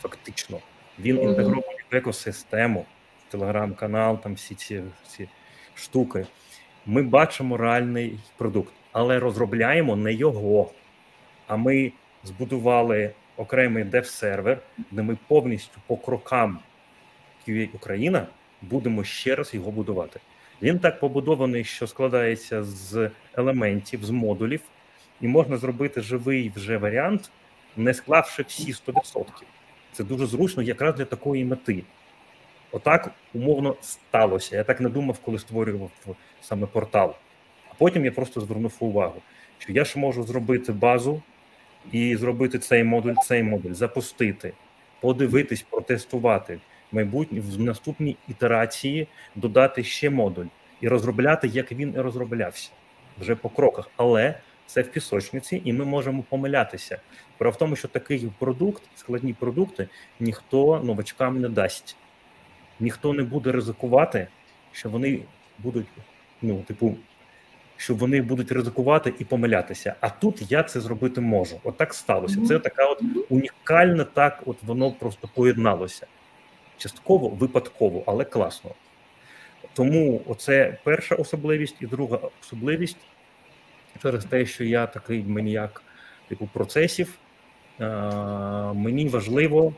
Фактично, він mm-hmm. інтегрований в екосистему, телеграм-канал, там всі ці всі штуки. Ми бачимо реальний продукт, але розробляємо не його. А ми збудували окремий дев-сервер, де ми повністю по крокам QA Україна будемо ще раз його будувати. Він так побудований, що складається з елементів, з модулів, і можна зробити живий вже варіант, не склавши всі 100%. Це дуже зручно якраз для такої мети. Отак умовно сталося. Я так не думав, коли створював саме портал. А потім я просто звернув увагу, що я ж можу зробити базу і зробити цей модуль, цей модуль, запустити, подивитись, протестувати в майбутнє в наступній ітерації, додати ще модуль і розробляти, як він і розроблявся вже по кроках. Але це в пісочниці, і ми можемо помилятися. Справа в тому, що такий продукт, складні продукти, ніхто новачкам не дасть, ніхто не буде ризикувати, що вони будуть, ну, типу, що вони будуть ризикувати і помилятися. А тут я це зробити можу. От так сталося. Це така от унікальне, так от воно просто поєдналося. Частково випадково, але класно. Тому оце перша особливість, і друга особливість через те, що я такий маніяк типу процесів. Мені важливо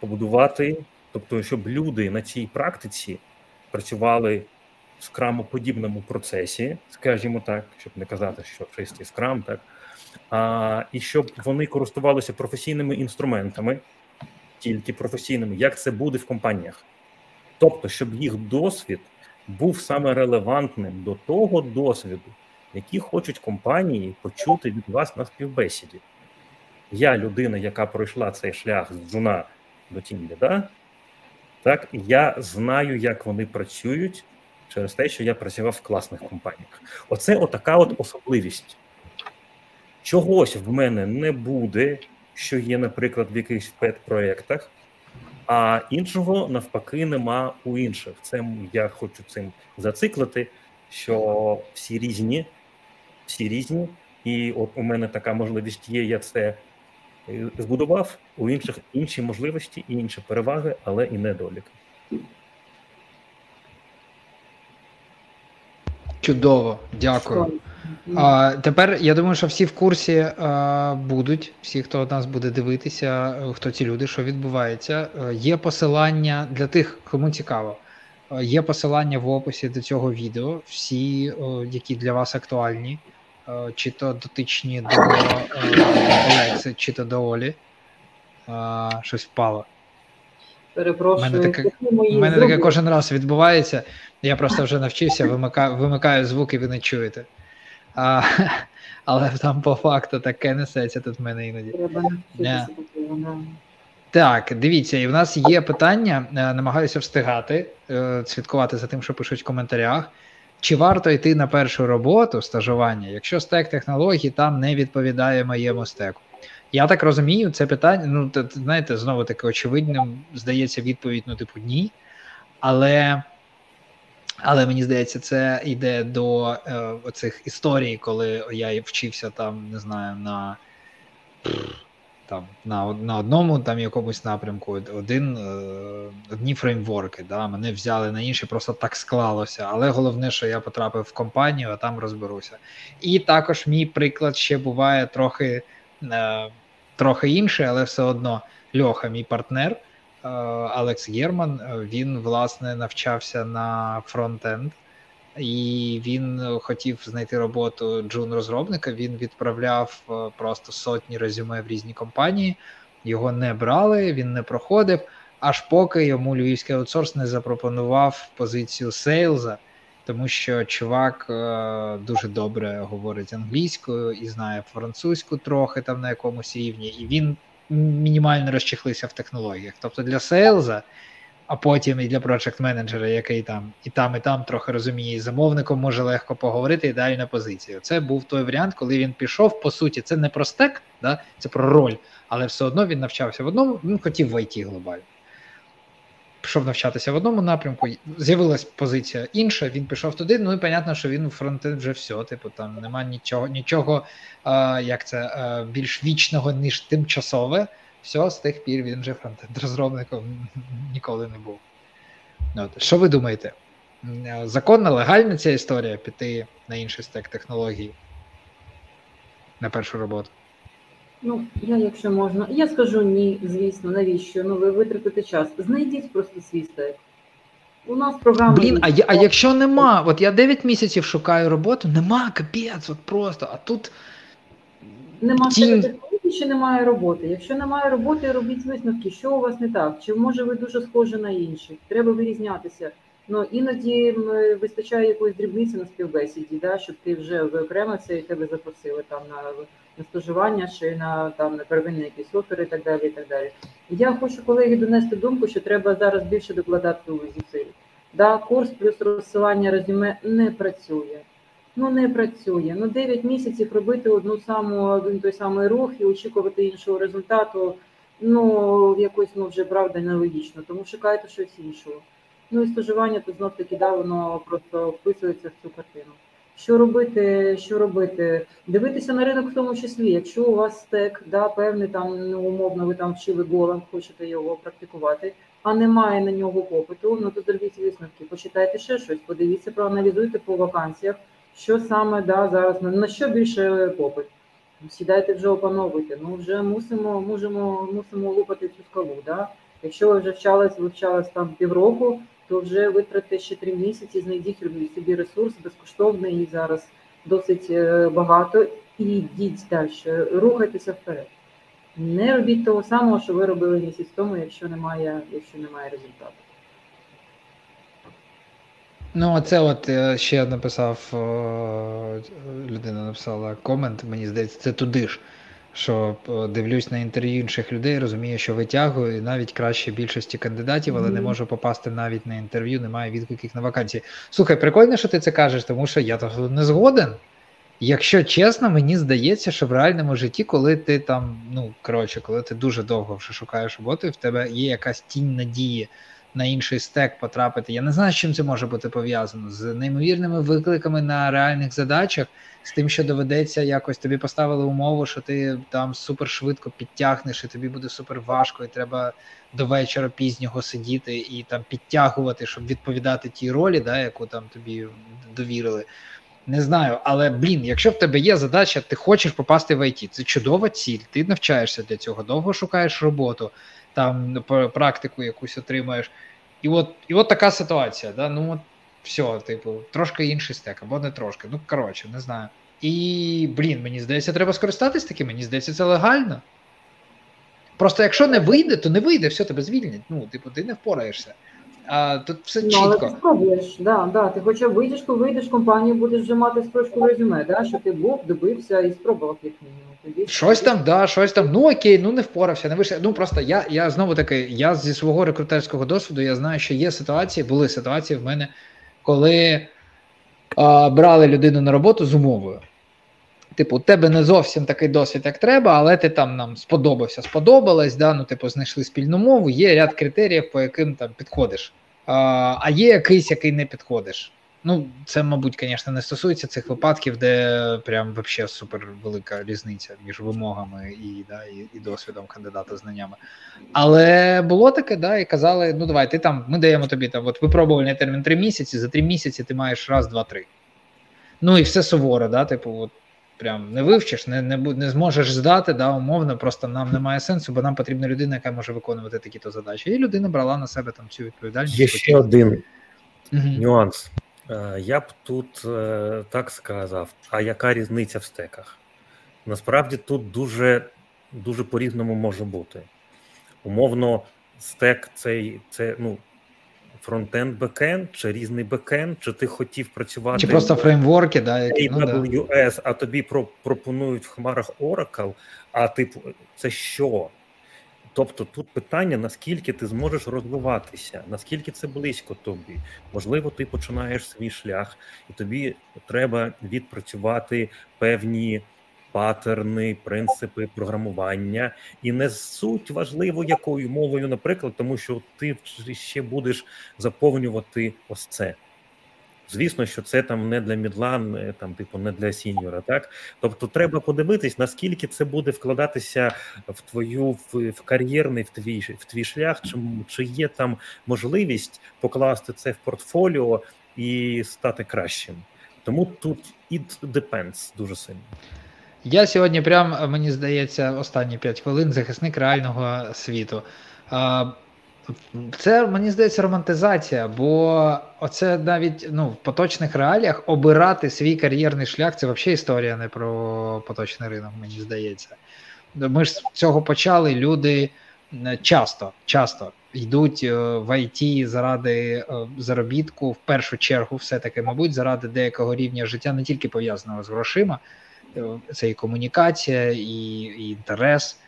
побудувати, тобто, щоб люди на цій практиці працювали в скрамоподібному процесі, скажімо так, щоб не казати, що чистий скрам, так а, і щоб вони користувалися професійними інструментами, тільки професійними, як це буде в компаніях. Тобто, щоб їх досвід був саме релевантним до того досвіду, який хочуть компанії почути від вас на співбесіді. Я людина, яка пройшла цей шлях з джуна до тімліда, так, я знаю, як вони працюють через те, що я працював в класних компаніях. Оце отака от особливість. Чогось в мене не буде, що є, наприклад, в якихось пет-проєктах, а іншого навпаки нема у інших. Це я хочу цим зациклити, що всі різні, всі різні, і от у мене така можливість є, я це збудував, у інших інші можливості, і інші переваги, але і недоліки. Чудово, дякую. А, Тепер я думаю, що всі в курсі а, будуть, всі, хто нас буде дивитися, хто ці люди, що відбувається. Є посилання для тих, кому цікаво. Є посилання в описі до цього відео, всі, які для вас актуальні, чи то дотичні до Олекси, чи то до Олі. Щось впало. Перепрошую, У мене таке, у мене таке кожен раз відбувається. Я просто вже навчився, вимикаю, вимикаю звук і ви не чуєте. А, Але там по факту таке несеться тут в мене іноді. Треба навчитися Так, дивіться, і в нас є питання. Е, намагаюся встигати, е, слідкувати за тим, що пишуть в коментарях. Чи варто йти на першу роботу стажування, якщо стек технологій там не відповідає моєму стеку? Я так розумію, це питання. Ну, знаєте, знову таки очевидним здається відповідь: ну, типу, ні. Але але мені здається, це йде до е, оцих історій, коли я вчився там, не знаю, на там на на одному там якомусь напрямку один, е, одні фреймворки. Да, Мене взяли на інші, просто так склалося. Але головне, що я потрапив в компанію, а там розберуся. І також мій приклад ще буває трохи, е, трохи інший, але все одно Льоха, мій партнер. Е, Алекс Герман. Е, він власне навчався на фронтенд, і він хотів знайти роботу джун-розробника. Він відправляв е, просто сотні резюме в різні компанії. Його не брали, він не проходив. Аж поки йому львівський аутсорс не запропонував позицію сейлза, тому що чувак е, дуже добре говорить англійською і знає французьку трохи там на якомусь рівні, і він мінімально розчехлися в технологіях. Тобто для сейлза, а потім і для проект менеджера, який там і там, і там трохи розуміє, і замовником може легко поговорити і на позицію. Це був той варіант, коли він пішов. По суті, це не про стек, да? це про роль, але все одно він навчався в одному, він хотів в ІТ глобально пішов навчатися в одному напрямку, з'явилась позиція інша, він пішов туди. Ну і понятно, що він у фронтенд вже все. Типу, там нема нічого, нічого а, як це а, більш вічного, ніж тимчасове. Все, з тих пір він вже фронтенд розробником ніколи не був. От. Що ви думаєте? Законна, легальна ця історія піти на інший стек технологій на першу роботу? Ну, я, якщо можна, я скажу ні, звісно, навіщо? Ну, ви витратите час. Знайдіть просто свій стек. У нас програма. Блін, а а якщо нема, от я 9 місяців шукаю роботу, нема капець, от просто, а тут. Нема Тім... технології, чи немає роботи. Якщо немає роботи, робіть висновки, що у вас не так, чи може ви дуже схожі на інших. Треба вирізнятися. Ну іноді вистачає якоїсь дрібниці на співбесіді, да, щоб ти вже виокремився і тебе запросили там на на стажування чи на там на первинний якийсь офер і так далі. і так далі. Я хочу колеги донести думку, що треба зараз більше докладати у зусиль. Да, Курс плюс розсилання резюме не працює. Ну не працює. Ну 9 місяців робити одну саму один той самий рух і очікувати іншого результату. Ну якось ну вже правда нелогічно, тому шукайте щось іншого. Ну і стажування то знов таки да, воно просто вписується в цю картину. Що робити? Що робити? Дивитися на ринок в тому числі. Якщо у вас стек, да, певний там ну, умовно, ви там вчили голем, хочете його практикувати, а немає на нього попиту, ну то зробіть висновки, почитайте ще щось, подивіться, проаналізуйте по вакансіях, що саме да, зараз на що більше попит. Сідайте вже опановуйте. Ну вже мусимо, можемо, мусимо лупати цю скалу. Да? Якщо ви вже вчались, вивчались там півроку то вже витратите ще три місяці, знайдіть собі ресурс безкоштовний і зараз досить е, багато. І йдіть далі, рухайтеся вперед. Не робіть того самого, що ви робили місяць тому, якщо немає, якщо немає результату. Ну, це от е, ще написав людина написала комент, мені здається, це туди ж. що е, дивлюсь на інтерв'ю інших людей, розумію, що витягую і навіть краще більшості кандидатів, але mm-hmm. не можу попасти навіть на інтерв'ю, немає відгуків на вакансії. Слухай, прикольно, що ти це кажеш, тому що я того не згоден. Якщо чесно, мені здається, що в реальному житті, коли ти там, ну коротше, коли ти дуже довго вже шукаєш роботу, в тебе є якась тінь надії на інший стек потрапити. Я не знаю, з чим це може бути пов'язано з неймовірними викликами на реальних задачах, з тим, що доведеться якось тобі поставили умову, що ти там супер швидко підтягнеш, і тобі буде супер важко, і треба до вечора пізнього сидіти і там підтягувати, щоб відповідати тій ролі, да, яку там тобі довірили. Не знаю, але блін, якщо в тебе є задача, ти хочеш попасти в ІТ, це чудова ціль. Ти навчаєшся для цього, довго шукаєш роботу, там практику якусь отримаєш. І от і от така ситуація. Да? Ну от все, типу, трошки інший стек, або не трошки. Ну, коротше, не знаю. І, блін, мені здається, треба скористатись таким, мені здається, це легально. Просто якщо не вийде, то не вийде, все, тебе звільнять. Ну, типу, ти не впораєшся. А тут все ну, чітко. Але ти спробуєш, да, да. Ти хоча б вийдеш, коли вийдеш в компанію, будеш вже мати строчку резюме, да, що ти був, добився і спробував як мінімум. Щось там, да, щось там. Ну окей, ну не впорався, не вийшов. Ну просто я я знову таки, я зі свого рекрутерського досвіду я знаю, що є ситуації, були ситуації в мене, коли а, брали людину на роботу з умовою. Типу, у тебе не зовсім такий досвід, як треба, але ти там нам сподобався, сподобалось, да, ну, типу, знайшли спільну мову, є ряд критеріїв, по яким там підходиш. А а є якийсь, який не підходиш. Ну, це, мабуть, звісно, не стосується цих випадків, де прям взагалі супер велика різниця між вимогами і да, і, і досвідом кандидата знаннями. Але було таке, да, і казали: ну давай, ти там, ми даємо тобі там от випробувальний термін три місяці, за три місяці ти маєш раз, два, три. Ну і все суворо, да, типу, от прям не вивчиш, не не, не зможеш здати, да, умовно, просто нам немає сенсу, бо нам потрібна людина, яка може виконувати такі-то задачі. І людина брала на себе там цю відповідальність. Є ще один угу. нюанс. Е, я б тут е, так сказав: а яка різниця в стеках? Насправді тут дуже дуже по-різному може бути. Умовно, стек цей це ну фронтенд, бекенд, чи різний бекенд, чи ти хотів працювати чи просто фреймворки, да, які, AWS, ну, да. а тобі про, пропонують в хмарах Oracle, а типу, це що? Тобто тут питання, наскільки ти зможеш розвиватися, наскільки це близько тобі. Можливо, ти починаєш свій шлях, і тобі треба відпрацювати певні патерни, принципи програмування, і не суть важливо, якою мовою, наприклад, тому що ти ще будеш заповнювати ось це. Звісно, що це там не для мідла, там, типу, не для сіньора. Так, тобто, треба подивитись, наскільки це буде вкладатися в твою в, в кар'єрний в твій в твій шлях, чи, чи є там можливість покласти це в портфоліо і стати кращим. Тому тут it depends дуже сильно. Я сьогодні, прям мені здається, останні 5 хвилин захисник реального світу. Це мені здається романтизація, бо оце навіть ну, в поточних реаліях обирати свій кар'єрний шлях це взагалі історія не про поточний ринок, мені здається. Ми ж з цього почали. Люди часто часто йдуть е, в ІТ заради е, заробітку, в першу чергу, все-таки, мабуть, заради деякого рівня життя, не тільки пов'язаного з грошима, е, це і комунікація, і, і інтерес.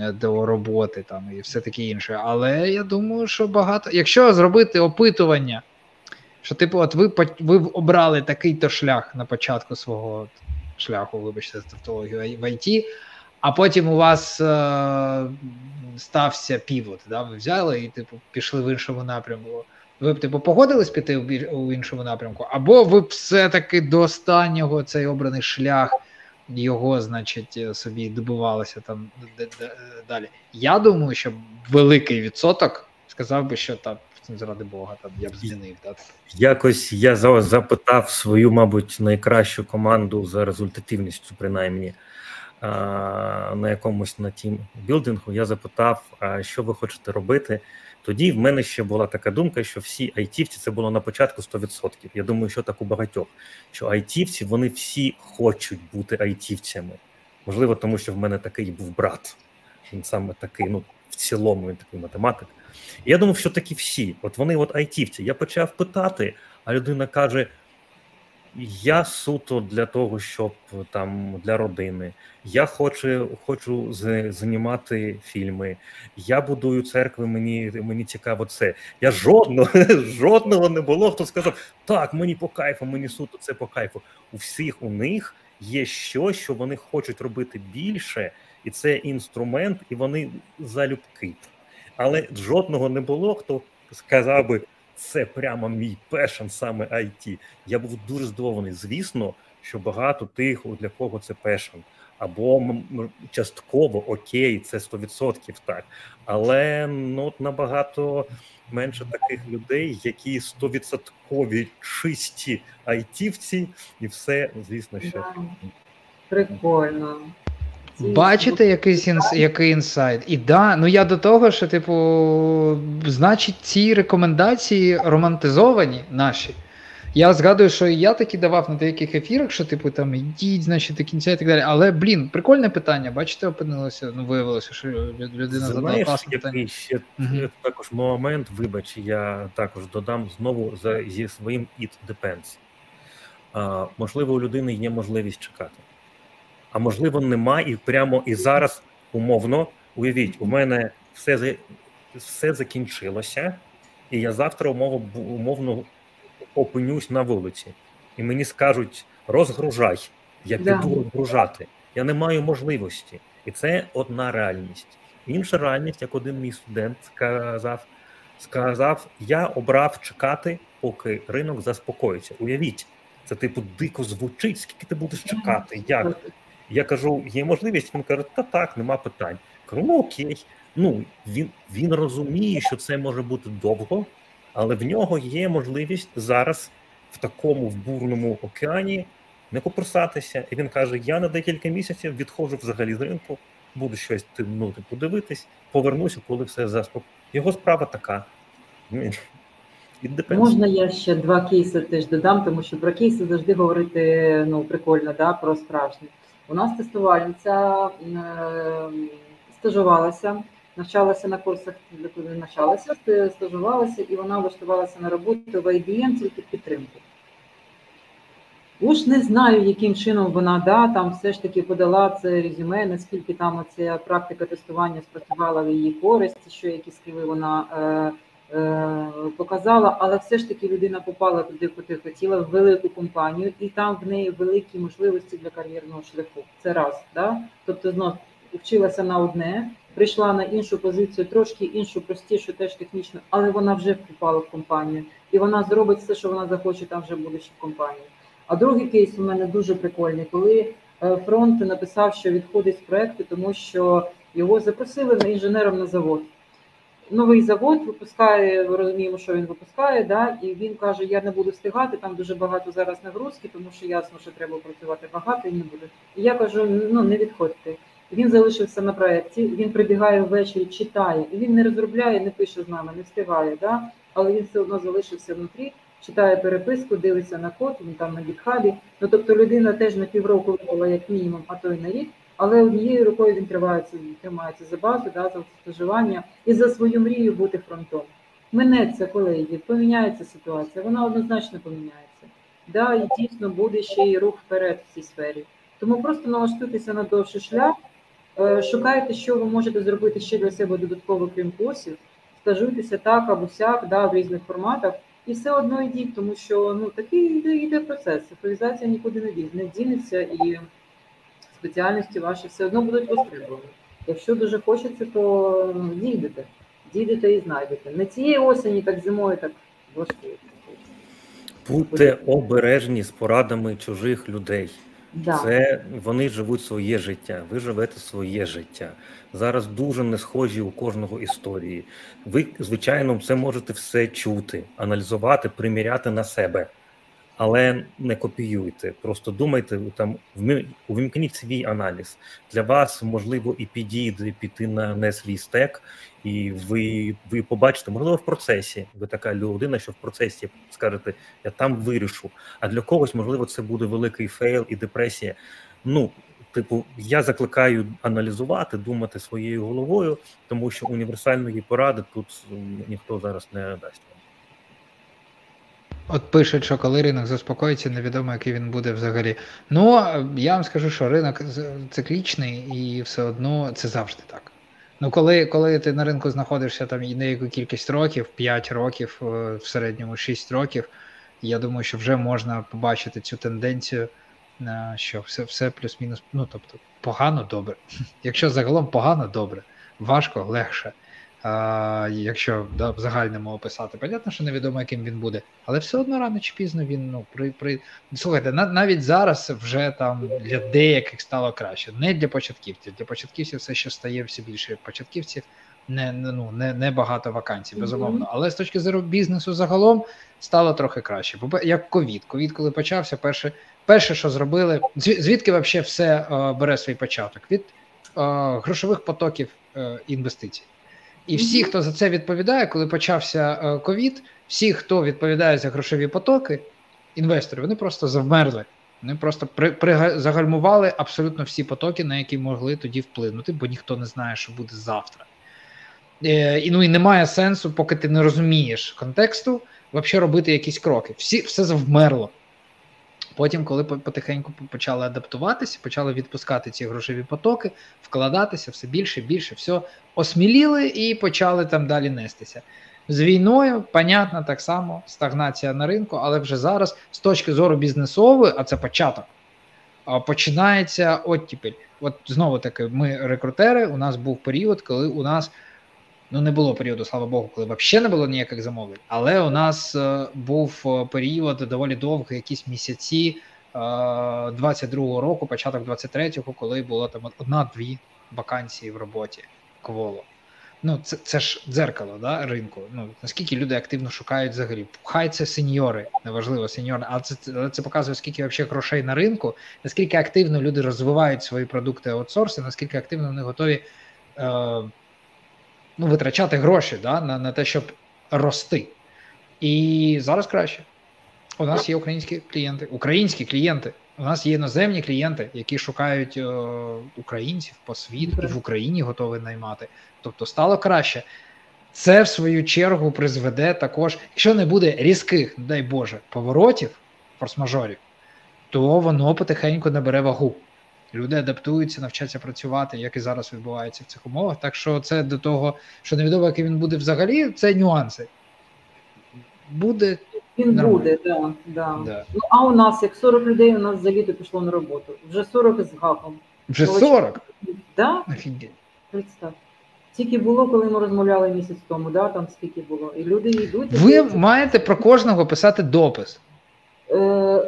Е, до роботи там і все таке інше. Але я думаю, що багато. Якщо зробити опитування, що типу, от ви ви обрали такий-то шлях на початку свого шляху, вибачте, з тавтологію в ІТ, а потім у вас е, стався півот, да, ви взяли і типу пішли в іншому напрямку. Ви б типу погодились піти у іншому напрямку, або ви б все-таки до останнього цей обраний шлях його, значить, е, собі добувалося там далі. Я думаю, що великий відсоток сказав би, що так. Заради Бога, там я б змінив. Так? Якось я запитав свою, мабуть, найкращу команду за результативністю, принаймні на якомусь на тім білдингу. Я запитав, що ви хочете робити. Тоді в мене ще була така думка, що всі айтівці це було на початку 100%. Я думаю, що так у багатьох, що айтівці вони всі хочуть бути айтівцями. Можливо, тому що в мене такий був брат. Він саме такий, ну в цілому, він такий математик. І я думав, що такі всі, от вони, от айтівці. Я почав питати, а людина каже: Я суто для того, щоб там для родини. Я хочу хочу знімати фільми. Я будую церкви. Мені мені цікаво це. Я жодного жодного не було. Хто сказав так, мені по кайфу, мені суто це по кайфу. У всіх у них є щось, що вони хочуть робити більше, і це інструмент, і вони залюбки. Але жодного не було, хто сказав би це прямо мій пешен, саме IT. Я був дуже здивований. Звісно, що багато тих, для кого це пешен. Або частково окей, це 100% так. Але ну набагато менше таких людей, які 100% чисті айтівці, і все, звісно, що прикольно. Бачите, якийсь інс... який інсайт? І да, ну я до того, що, типу, значить, ці рекомендації романтизовані наші. Я згадую, що я таки давав на деяких ефірах, що, типу, там ідіть, значить, до кінця і так далі. Але, блін, прикольне питання. Бачите, опинилося, ну виявилося, що людина задала класне питання. ще угу. також момент, вибач, я також додам знову за, зі своїм it depends. А, Можливо, у людини є можливість чекати а можливо, нема, і прямо і зараз умовно уявіть, у мене все все закінчилося, і я завтра умовно, умовно опинюсь на вулиці, і мені скажуть розгружай, я піду да. розгружати. Я не маю можливості, і це одна реальність. Інша реальність, як один мій студент сказав, сказав: я обрав чекати, поки ринок заспокоїться. Уявіть, це типу дико звучить. Скільки ти будеш чекати? Як я кажу, є можливість. Він каже, та так, нема питань. Кажу, ну окей. Ну він він розуміє, що це може бути довго, але в нього є можливість зараз в такому в бурному океані не копросатися. І він каже: Я на декілька місяців відходжу взагалі з ринку, буду щось ну, типу, повернуся, коли все заспокоїть. Його справа така. Можна я ще два кейси теж додам, тому що про кейси завжди говорити ну прикольно, да, про справжнє. У нас тестувальниця е, стажувалася, навчалася на курсах, коли навчалася, стажувалася, і вона влаштувалася на роботу в IBM тільки підтримку. Уж не знаю, яким чином вона да, там все ж таки подала це резюме, наскільки там ця практика тестування спрацювала в її користь, що які скіли вона Е, показала, але все ж таки людина попала туди, куди хотіла, в велику компанію, і там в неї великі можливості для кар'єрного шляху. Це раз, да? тобто знов вчилася на одне, прийшла на іншу позицію, трошки іншу, простішу, теж технічну, але вона вже попала в компанію, і вона зробить все, що вона захоче, там вже будучи в компанії. А другий кейс у мене дуже прикольний, коли е, фронт написав, що відходить з проекту, тому що його запросили інженером на завод новий завод випускає, ми розуміємо, що він випускає, да, і він каже: Я не буду встигати, там дуже багато зараз нагрузки, тому що ясно, що треба працювати багато і не буде. І я кажу: ну не відходьте. Він залишився на проєкті, він прибігає ввечері, читає, і він не розробляє, не пише з нами, не встигає, да? але він все одно залишився внутрі, читає переписку, дивиться на код, він там на гітхабі. Ну тобто людина теж на півроку була як мінімум, а то й на рік але однією рукою він тривається, тримається за базу, да, за споживання і за свою мрію бути фронтом. Минеться, колеги, поміняється ситуація, вона однозначно поміняється. Да, І дійсно буде ще й рух вперед в цій сфері. Тому просто налаштуйтеся на довший шлях, е, шукайте, що ви можете зробити ще для себе додатково, крім курсів, стажуйтеся так або сяк, да, в різних форматах, і все одно йдіть, тому що ну такий йде, йде процес. Цифровізація нікуди не дінеться і спеціальності ваші все одно будуть востребовані. Якщо дуже хочеться, то дійдете, дійдете і знайдете. Не цієї осені, так зимою, так влаштуєте. Будьте обережні з порадами чужих людей. Да. Це вони живуть своє життя. Ви живете своє життя. Зараз дуже не схожі у кожного історії. Ви, звичайно, це можете все чути, аналізувати, приміряти на себе але не копіюйте. Просто думайте там, увімкніть свій аналіз. Для вас можливо і підійде піти на не свій стек, і ви ви побачите, можливо, в процесі. Ви така людина, що в процесі скажете, я там вирішу. А для когось, можливо, це буде великий fail і депресія. Ну, типу, я закликаю аналізувати, думати своєю головою, тому що універсальної поради тут ніхто зараз не дасть. От пишуть, що коли ринок заспокоїться, невідомо, який він буде взагалі. Ну, я вам скажу, що ринок циклічний і все одно це завжди так. Ну, коли коли ти на ринку знаходишся там і деяку кількість років, 5 років, е, в середньому 6 років, я думаю, що вже можна побачити цю тенденцію, е, що все все плюс-мінус, ну тобто, погано добре. Якщо загалом погано добре, важко, легше. А, Якщо да, в загальному описати, понятно, що невідомо, яким він буде, але все одно рано чи пізно він ну при при слухайте, на, навіть зараз вже там для деяких стало краще. Не для початківців. Для початківців все ще стає все більше початківців. Не ну не, не багато вакансій, безумовно. Але з точки зору бізнесу загалом стало трохи краще. Бо як ковід. Ковід, коли почався, перше, перше, що зробили, звідки взагалі все е, бере свій початок? Від е, грошових потоків е, інвестицій. І всі, хто за це відповідає, коли почався е, ковід, всі, хто відповідає за грошові потоки, інвестори, вони просто завмерли. Вони просто при, при, загальмували абсолютно всі потоки, на які могли тоді вплинути, бо ніхто не знає, що буде завтра. Е, І ну і немає сенсу, поки ти не розумієш контексту, взагалі робити якісь кроки. Всі Все завмерло. Потім, коли потихеньку почали адаптуватися, почали відпускати ці грошові потоки, вкладатися все більше, більше, все осміліли і почали там далі нестися. З війною, понятно, так само стагнація на ринку, але вже зараз, з точки зору бізнесової, а це початок, починається оттіпель. От знову таки, ми рекрутери. У нас був період, коли у нас ну не було періоду, слава Богу, коли взагалі не було ніяких замовлень. Але у нас е, був е, період доволі довгий, якісь місяці е, 22-го року, початок 23-го, коли було там одна-дві вакансії в роботі кволо. Ну, це це ж дзеркало да, ринку. Ну наскільки люди активно шукають взагалі. Хай це сеньори, неважливо сеньори, але це це, показує, скільки взагалі грошей на ринку, наскільки активно люди розвивають свої продукти аутсорси, наскільки активно вони готові е, ну, витрачати гроші да, на, на те, щоб рости. І зараз краще. У нас є українські клієнти, українські клієнти. У нас є іноземні клієнти, які шукають е, українців по світу і в Україні готові наймати. Тобто стало краще. Це в свою чергу призведе також, якщо не буде різких, дай Боже, поворотів форс-мажорів, то воно потихеньку набере вагу. Люди адаптуються, навчаться працювати, як і зараз відбувається в цих умовах. Так що це до того, що невідомо, який він буде взагалі, це нюанси. Буде. Він нормально. буде, да, да. да. Ну, а у нас, як 40 людей, у нас за літо пішло на роботу. Вже 40 з гаком. Вже 40? Да? Офігеть. Представ. Тільки було, коли ми розмовляли місяць тому, да, там скільки було. І люди йдуть. Ви і маєте про кожного писати допис.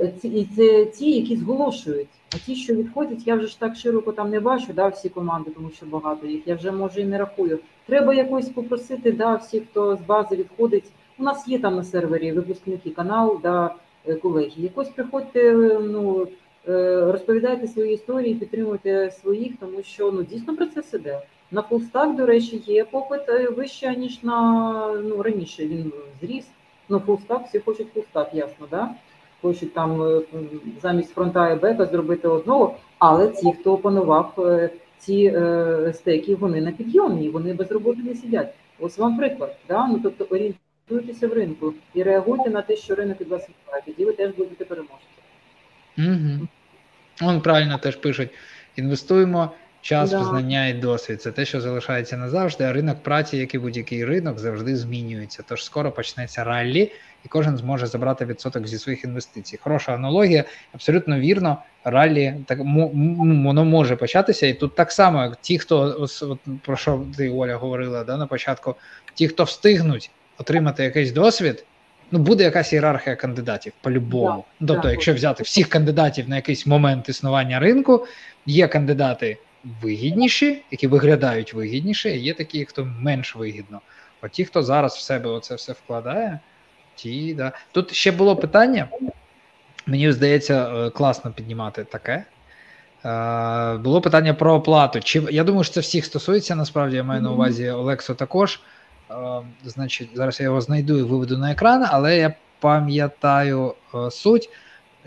Е, і це ті, які зголошують. А ті, що відходять, я вже ж так широко там не бачу, да, всі команди, тому що багато їх. Я вже може і не рахую. Треба якось попросити, да, всі, хто з бази відходить. У нас є там на сервері випускники канал, да, е, колеги. Якось приходьте, ну е, розповідайте свої історії, підтримуйте своїх, тому що ну дійсно процес іде. На fullstack, до речі, є попит вище, ніж на ну раніше. Він зріс. Ну, fullstack, всі хочуть fullstack, ясно, да? Хочуть там е, замість фронта і бека зробити одного, але ті, хто опанував е, ці е, стеки, вони на підйомні, вони без роботи не сидять. Ось вам приклад. Да? Ну, Тобто орієнтуйтеся в ринку і реагуйте на те, що ринок від вас відбуває, тоді ви теж будете переможці. Угу. Он правильно теж пишуть: інвестуємо. Час, да. знання і досвід це те, що залишається назавжди. А ринок праці, як і будь-який ринок, завжди змінюється. Тож скоро почнеться раллі, і кожен зможе забрати відсоток зі своїх інвестицій. Хороша аналогія, абсолютно вірно. Раллі так воно може початися, і тут так само, як ті, хто от, про що ти Оля говорила да, на початку, ті, хто встигнуть отримати якийсь досвід. Ну, буде якась ієрархія кандидатів по-любому. Да, тобто, да, якщо взяти всіх кандидатів на якийсь момент існування ринку, є кандидати вигідніші, які виглядають вигідніше, і є такі, хто менш вигідно. От ті, хто зараз в себе оце все вкладає, ті, да. Тут ще було питання. Мені здається, е, класно піднімати таке. Е, було питання про оплату. Чи я думаю, що це всіх стосується. Насправді я маю на увазі Олексу також. Е, значить, зараз я його знайду і виведу на екран, але я пам'ятаю суть,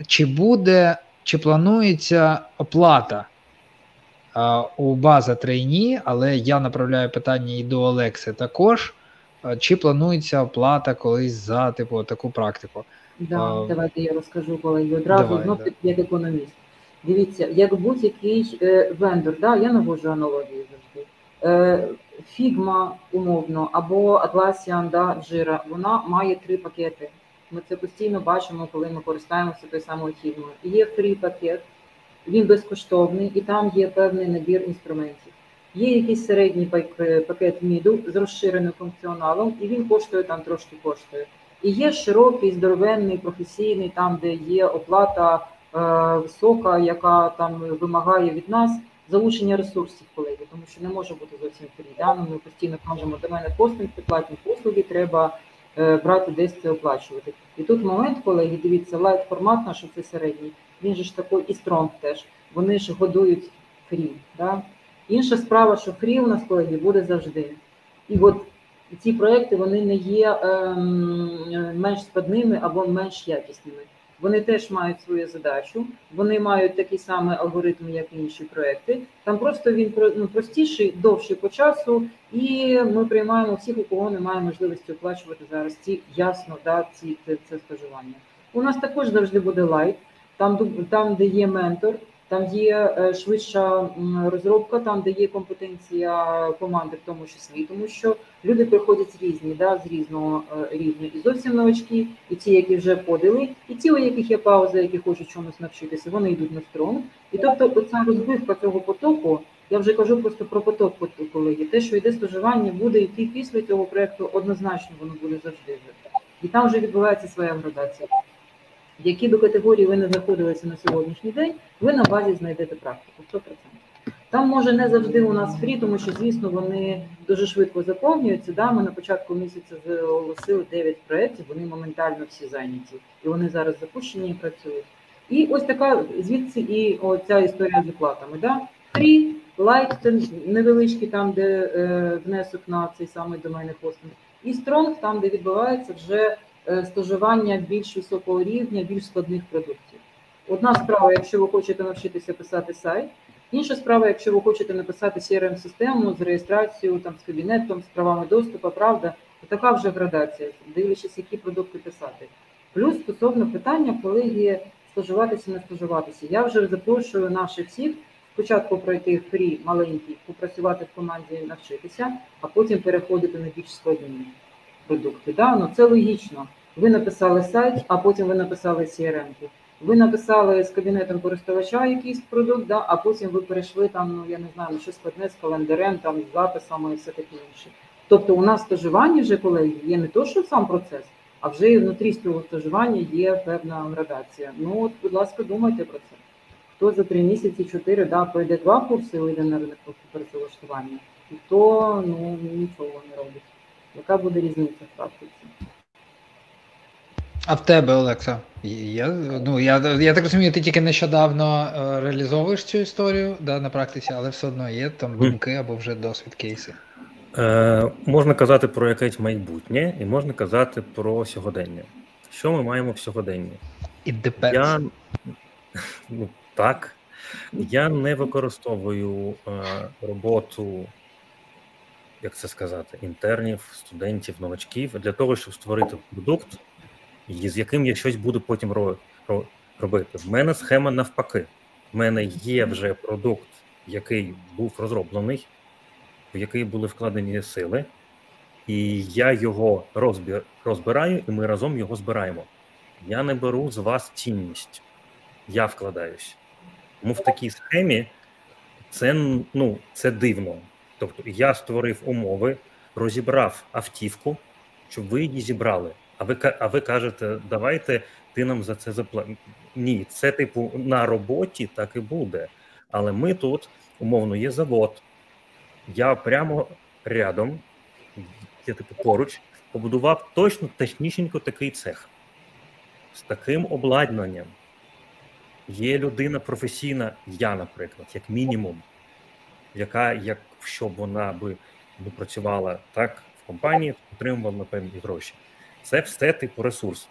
чи буде, чи планується оплата у база трейні, але я направляю питання і до Олекси також. Чи планується оплата колись за типу таку практику? Да, А, давайте я розкажу колеги. Одразу давай, знов да. таки як економіст. Дивіться, як будь-який е, вендор, да, я наводжу аналогію завжди. Е, Фігма умовно або Atlassian, да, Jira, вона має три пакети. Ми це постійно бачимо, коли ми користуємося тою самою фігмою. Є free пакет, він безкоштовний, і там є певний набір інструментів. Є якийсь середній пакет medium з розширеним функціоналом, і він коштує там трошки коштує. І є широкий, здоровенний, професійний, там, де є оплата е, висока, яка там вимагає від нас залучення ресурсів, колеги, тому що не може бути зовсім free. Ну, ми постійно кажемо, домен, хостинг, платні послуги, треба е, брати десь це оплачувати. І тут момент, колеги, дивіться, light формат наш, це середній, він же ж такий і стронг теж. Вони ж годують фрі. Да? Інша справа, що фрі у нас, колеги, буде завжди. І от ці проекти вони не є ем, менш складними або менш якісними. Вони теж мають свою задачу, вони мають такий самий алгоритм, як і інші проекти. Там просто він ну, простіший, довший по часу, і ми приймаємо всіх, у кого немає можливості оплачувати зараз ці ясно, да, ці це, це стажування. У нас також завжди буде light, там, там, де є ментор, там є е, швидша розробка, там де є компетенція команди, в тому числі, тому що люди приходять різні, да, з різного е, рівня, і зовсім новачки, і ті, які вже подали, і ті, у яких є пауза, які хочуть чомусь навчитися, вони йдуть на strong. І тобто, оця розбивка цього потоку, я вже кажу просто про поток, колеги. Те, що йде стажування, буде йти після цього проекту, однозначно воно буде завжди. І там вже відбувається своя градація. В які би категорії ви не знаходилися на сьогоднішній день, ви на базі знайдете практику 100%. Там може не завжди у нас free, тому що, звісно, вони дуже швидко заповнюються. Да? Ми на початку місяця оголосили 9 проєктів, вони моментально всі зайняті. І вони зараз запущені і працюють. І ось така звідси і оця історія з оплатами. Да? Free, light, це невеличкий там, де е, внесок на цей самий доменний хостинг. І стронг, там, де відбувається вже е, стажування більш високого рівня, більш складних продуктів. Одна справа, якщо ви хочете навчитися писати сайт, інша справа, якщо ви хочете написати crm систему з реєстрацією, там з кабінетом, з правами доступу, правда, то така вже градація, дивлячись, які продукти писати. Плюс стосовно питання, коли є стажуватися, не стажуватися. Я вже запрошую наших всіх спочатку пройти фрі маленький, попрацювати в команді, навчитися, а потім переходити на більш складні продукти. Да? Ну, це логічно. Ви написали сайт, а потім ви написали CRM-ку. Ви написали з кабінетом користувача якийсь продукт, да, а потім ви перейшли там, ну я не знаю, на щось складне з календарем, там з записами і все таке інше. Тобто у нас стажування вже, колеги, є не то, що сам процес, а вже і внутрі цього стажування є певна градація. Ну от, будь ласка, думайте про це. Хто за три місяці, чотири, да, пройде два курси, вийде на ринок працевлаштування, і хто ну нічого не робить. Яка буде різниця в практиці? А в тебе, Олекса, я, ну, я, я так розумію, ти тільки нещодавно е, реалізовуєш цю історію да, на практиці, але все одно є там думки або вже досвід кейси. Е, можна казати про якесь майбутнє, і можна казати про сьогодення. Що ми маємо в сьогоденні? It depends. Я ну, так. Я не використовую е, роботу, як це сказати, інтернів, студентів, новачків для того, щоб створити продукт, з яким я щось буду потім ро- ро- робити. В мене схема навпаки. В мене є вже продукт, який був розроблений, в який були вкладені сили, і я його розбір, розбираю, і ми разом його збираємо. Я не беру з вас цінність, я вкладаюсь. Тому в такій схемі це, ну, це дивно. Тобто я створив умови, розібрав автівку, щоб ви її зібрали. А ви, а ви кажете, давайте ти нам за це заплатиш. Ні, це типу на роботі так і буде. Але ми тут, умовно, є завод. Я прямо рядом, я типу поруч, побудував точно технічненько такий цех з таким обладнанням. Є людина професійна, я, наприклад, як мінімум, яка, якщо б вона би би працювала так в компанії, отримувала певні гроші. Це все типу ресурс.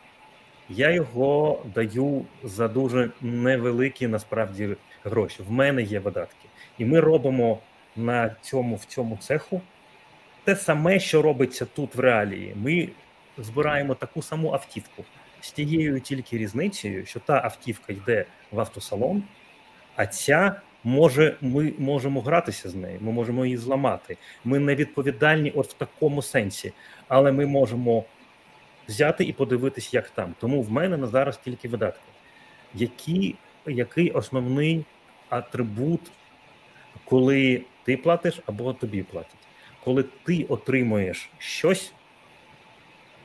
Я його даю за дуже невеликі насправді гроші. В мене є видатки. І ми робимо на цьому в цьому цеху те саме, що робиться тут в реалії. Ми збираємо таку саму автівку, з тією тільки різницею, що та автівка йде в автосалон, а ця може, ми можемо гратися з нею, ми можемо її зламати. Ми не відповідальні от в такому сенсі, але ми можемо взяти і подивитись, як там. Тому в мене на зараз тільки видатки. Які, Який основний атрибут, коли ти платиш або тобі платять? Коли ти отримуєш щось,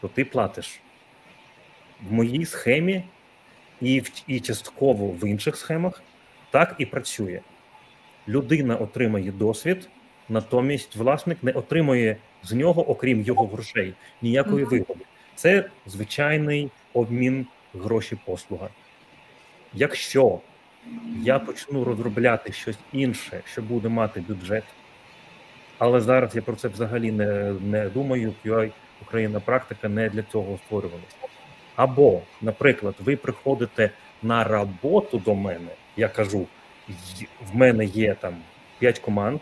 то ти платиш. В моїй схемі і в, і частково в інших схемах так і працює. Людина отримає досвід, натомість власник не отримує з нього, окрім його грошей, ніякої вигоди. Це звичайний обмін гроші послуга. Якщо я почну розробляти щось інше, що буде мати бюджет, але зараз я про це взагалі не не думаю. QI Україна практика не для цього створювалася. Або, наприклад, ви приходите на роботу до мене, я кажу, в мене є там 5 команд,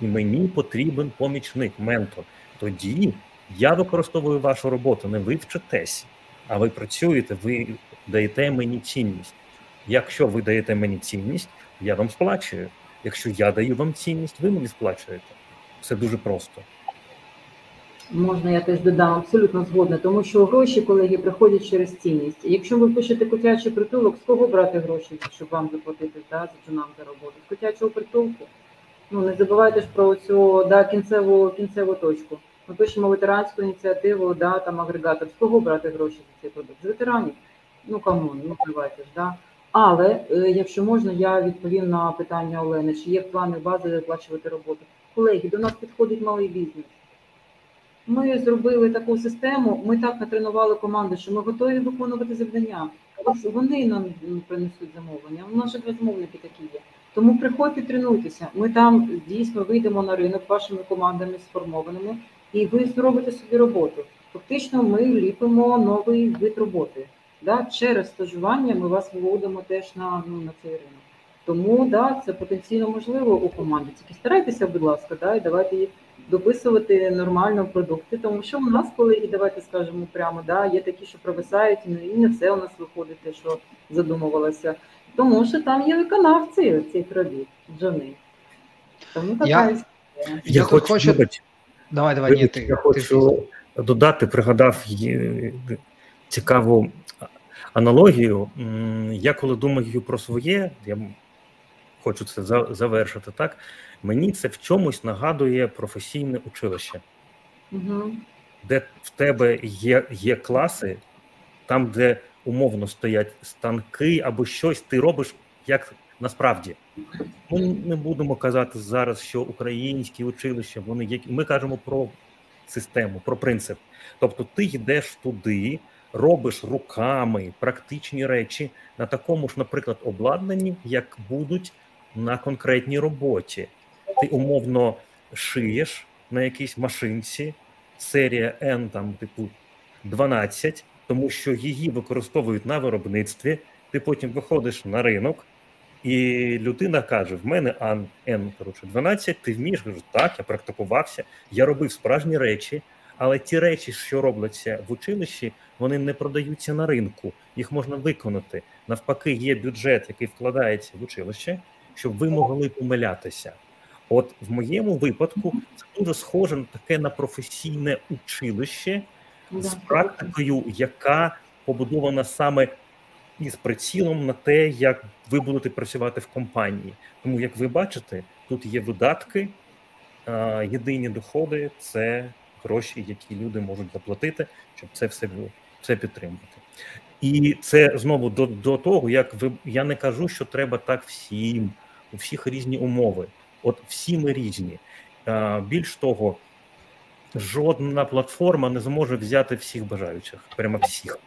і мені потрібен помічник, ментор. Тоді я використовую вашу роботу, не ви вчитесь, а ви працюєте, ви даєте мені цінність. Якщо ви даєте мені цінність, я вам сплачую. Якщо я даю вам цінність, ви мені сплачуєте. Все дуже просто. Можна я теж додам абсолютно згодна, тому що гроші, колеги, приходять через цінність. Якщо ви пишете котячий притулок, з кого брати гроші, щоб вам заплатити да, за джунам за роботу? З котячого притулку. Ну не забувайте ж про цю да, кінцеву кінцеву точку. Ми пишемо ветеранську ініціативу, да, там агрегатор. З кого брати гроші за цей продукт? З ветеранів. Ну come on, ну давайте ж, да. Але е, якщо можна, я відповім на питання Олени, чи є плани бази оплачувати роботу. Колеги, до нас підходить малий бізнес. Ми зробили таку систему, ми так натренували команду, що ми готові виконувати завдання. Вони нам принесуть замовлення. У нас же замовники такі є. Тому приходьте, тренуйтеся. Ми там дійсно вийдемо на ринок вашими командами сформованими, і ви зробите собі роботу. Фактично, ми ліпимо новий вид роботи. Да? Через стажування ми вас виводимо теж на ну, на цей ринок. Тому да, це потенційно можливо у команді. Тільки старайтеся, будь ласка, да, і давайте їх дописувати нормально продукти, тому що у нас, колеги, давайте скажемо прямо, да, є такі, що провисають, і не все у нас виходить, те, що задумувалося. Тому що там є виконавці цих робіт, Джони. Тому така я, історія. Я, я хочу, хочу... Давай, давай, ні, ти, я хочу ти... додати, пригадав цікаву аналогію. Я коли думаю про своє, я хочу це завершити так. Мені це в чомусь нагадує професійне училище, угу. де в тебе є є класи, там, де умовно стоять станки або щось, ти робиш як насправді. Ми не будемо казати зараз, що українські училища вони є. Ми кажемо про систему, про принцип. Тобто, ти йдеш туди, робиш руками практичні речі на такому ж, наприклад, обладнанні, як будуть на конкретній роботі. Ти умовно шиєш на якійсь машинці, серія N, там, типу 12, тому що її використовують на виробництві. Ти потім виходиш на ринок, і людина каже: в мене Ан N, коротше, 12, ти вмієш? Кажу, так, я практикувався, я робив справжні речі, але ті речі, що робляться в училищі, вони не продаються на ринку, їх можна виконати. Навпаки, є бюджет, який вкладається в училище, щоб ви могли помилятися. От в моєму випадку це дуже схоже на таке на професійне училище з практикою, яка побудована саме із прицілом на те, як ви будете працювати в компанії. Тому, як ви бачите, тут є видатки, єдині доходи це гроші, які люди можуть заплатити, щоб це все було це підтримувати. І це знову до до того, як ви я не кажу, що треба так всім, у всіх різні умови. От всі ми різні. Більш того, жодна платформа не зможе взяти всіх бажаючих, прямо всіх.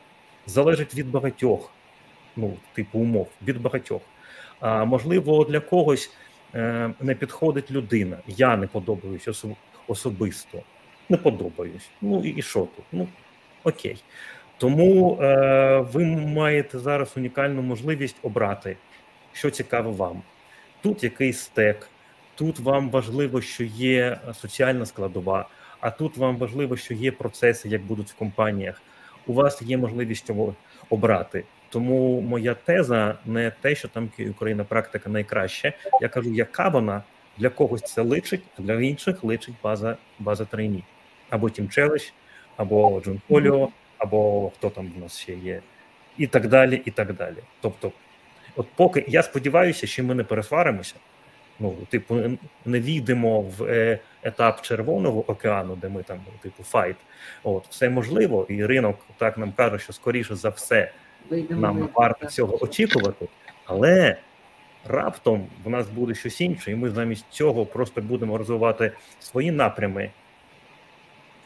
Залежить від багатьох, ну, типу умов, від багатьох. А можливо, для когось е, не підходить людина. Я не подобаюсь особисто. Не подобаюсь. Ну і що тут? Ну окей. Тому е, ви маєте зараз унікальну можливість обрати, що цікаво вам. Тут якийсь стек, тут вам важливо, що є соціальна складова, а тут вам важливо, що є процеси, як будуть в компаніях. У вас є можливість обрати. Тому моя теза не те, що там Україна практика найкраща. Я кажу, яка вона для когось це личить, а для інших личить база база трейні. Або Team Challenge, або Джунфоліо, або хто там в нас ще є, і так далі. і так далі. Тобто, от поки я сподіваюся, що ми не пересваримося. Ну, типу, не війдемо в е, етап Червоного океану, де ми там, типу, файт. От, все можливо, і ринок так нам каже, що скоріше за все Вийдемо нам ми. варто цього очікувати, але раптом в нас буде щось інше, і ми замість цього просто будемо розвивати свої напрями,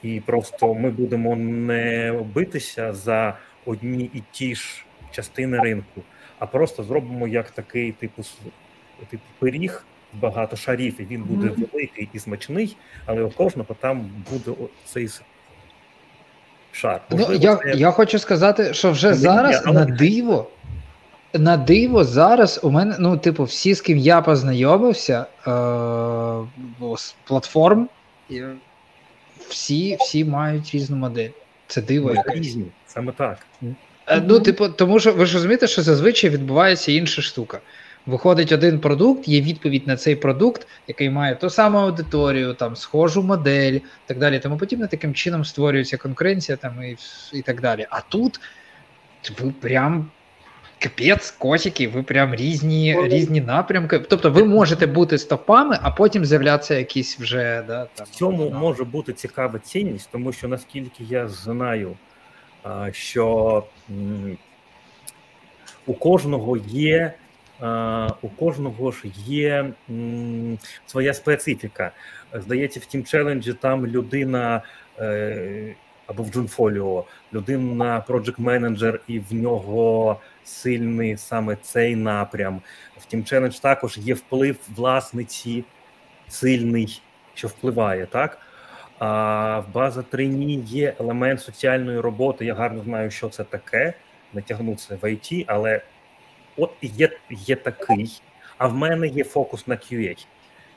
і просто ми будемо не битися за одні і ті ж частини ринку, а просто зробимо як такий типу типу пиріг. Багато шарів, і він буде Мгм. великий і смачний, але у кожного там буде цей шар. Ну, я, це- я хочу сказати, що вже Ні, зараз але- на диво, на диво, зараз у мене, ну, типу, всі, з ким я познайомився е, з платформ, всі, всі мають різну модель. Це диво різні, саме так. Е, Ну, типу, тому що ви ж розумієте, що зазвичай відбувається інша штука. Виходить один продукт, є відповідь на цей продукт, який має ту саму аудиторію, там схожу модель, так далі. Тому подібне таким чином створюється конкуренція там і, і так далі. А тут ви прям капець, котики, ви прям різні, різні напрямки. Тобто ви можете бути стопами, а потім з'являтися якісь вже да, там, В цьому може бути цікава цінність, тому що наскільки я знаю, що у кожного є. У кожного ж є своя специфіка. Здається, в Team Challenge там людина е, або в Джунфоліо, людина project менеджер і в нього сильний саме цей напрям. В Team Challenge також є вплив власниці сильний, що впливає, так? А в база трейні є елемент соціальної роботи. Я гарно знаю, що це таке. Не в IT, але от є, є такий, а в мене є фокус на QA.